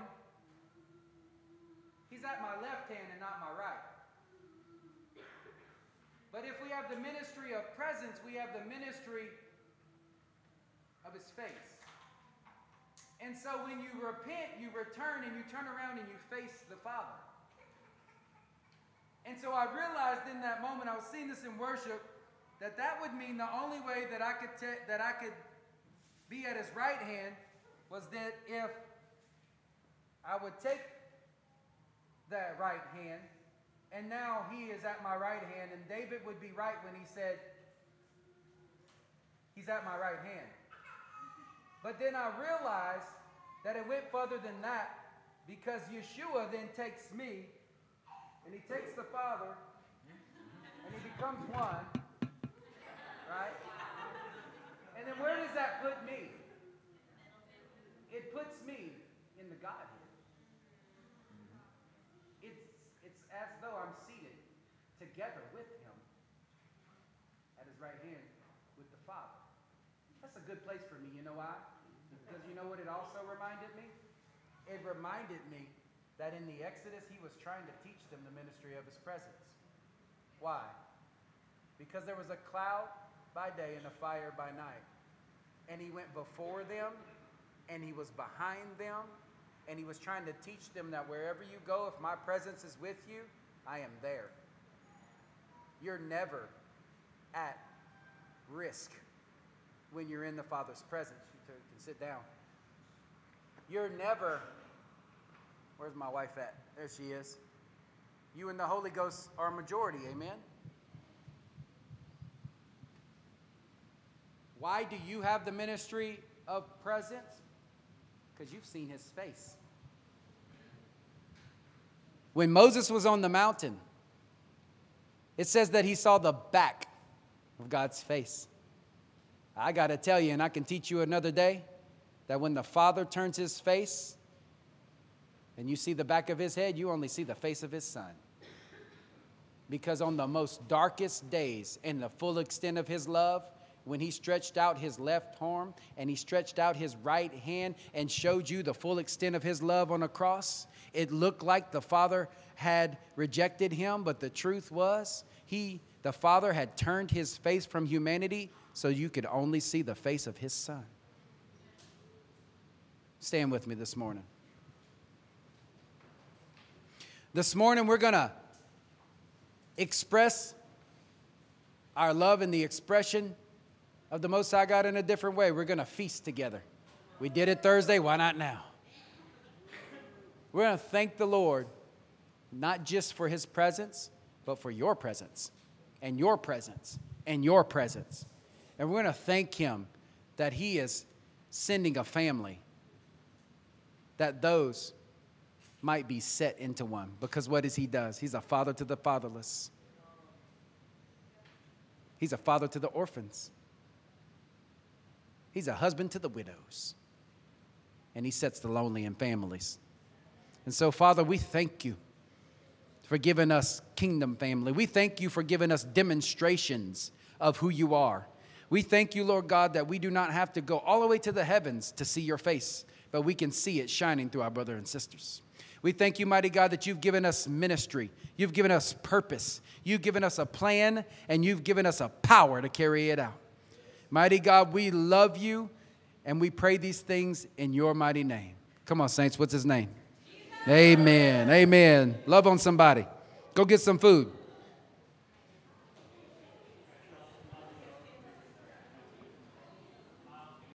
he's at my left hand and not my right. But if we have the ministry of presence, we have the ministry of his face. And so when you repent, you return and you turn around and you face the Father. And so I realized in that moment, I was seeing this in worship, that that would mean the only way that I could ta- that I could be at his right hand was that if I would take that right hand, and now he is at my right hand, and David would be right when he said, He's at my right hand. But then I realized that it went further than that because Yeshua then takes me and he takes the Father and he becomes one, right? And then where does that put me? It puts me in the Godhead. It's, it's as though I'm seated together with him at his right hand with the Father. That's a good place for me. You know why? You know what it also reminded me? It reminded me that in the Exodus, he was trying to teach them the ministry of his presence. Why? Because there was a cloud by day and a fire by night. And he went before them, and he was behind them, and he was trying to teach them that wherever you go, if my presence is with you, I am there. You're never at risk when you're in the Father's presence. You can sit down. You're never, where's my wife at? There she is. You and the Holy Ghost are a majority, amen? Why do you have the ministry of presence? Because you've seen his face. When Moses was on the mountain, it says that he saw the back of God's face. I got to tell you, and I can teach you another day, that when the Father turns his face and you see the back of his head, you only see the face of his Son. Because on the most darkest days, in the full extent of his love, when he stretched out his left arm and he stretched out his right hand and showed you the full extent of his love on a cross, it looked like the Father had rejected him, but the truth was, he, the Father, had turned his face from humanity so you could only see the face of his Son. Stand with me this morning. This morning, we're going to express our love in the expression of the Most High God in a different way. We're going to feast together. We did it Thursday, why not now? We're going to thank the Lord, not just for his presence, but for your presence, and your presence, and your presence. And we're going to thank him that he is sending a family, that those might be set into one. Because what is he does? He's a father to the fatherless. He's a father to the orphans. He's a husband to the widows. And he sets the lonely in families. And so, Father, we thank you for giving us kingdom family. We thank you for giving us demonstrations of who you are. We thank you, Lord God, that we do not have to go all the way to the heavens to see your face, but we can see it shining through our brothers and sisters. We thank you, mighty God, that you've given us ministry. You've given us purpose. You've given us a plan, and you've given us a power to carry it out. Mighty God, we love you, and we pray these things in your mighty name. Come on, saints, what's his name? Amen. Amen. Love on somebody. Go get some food.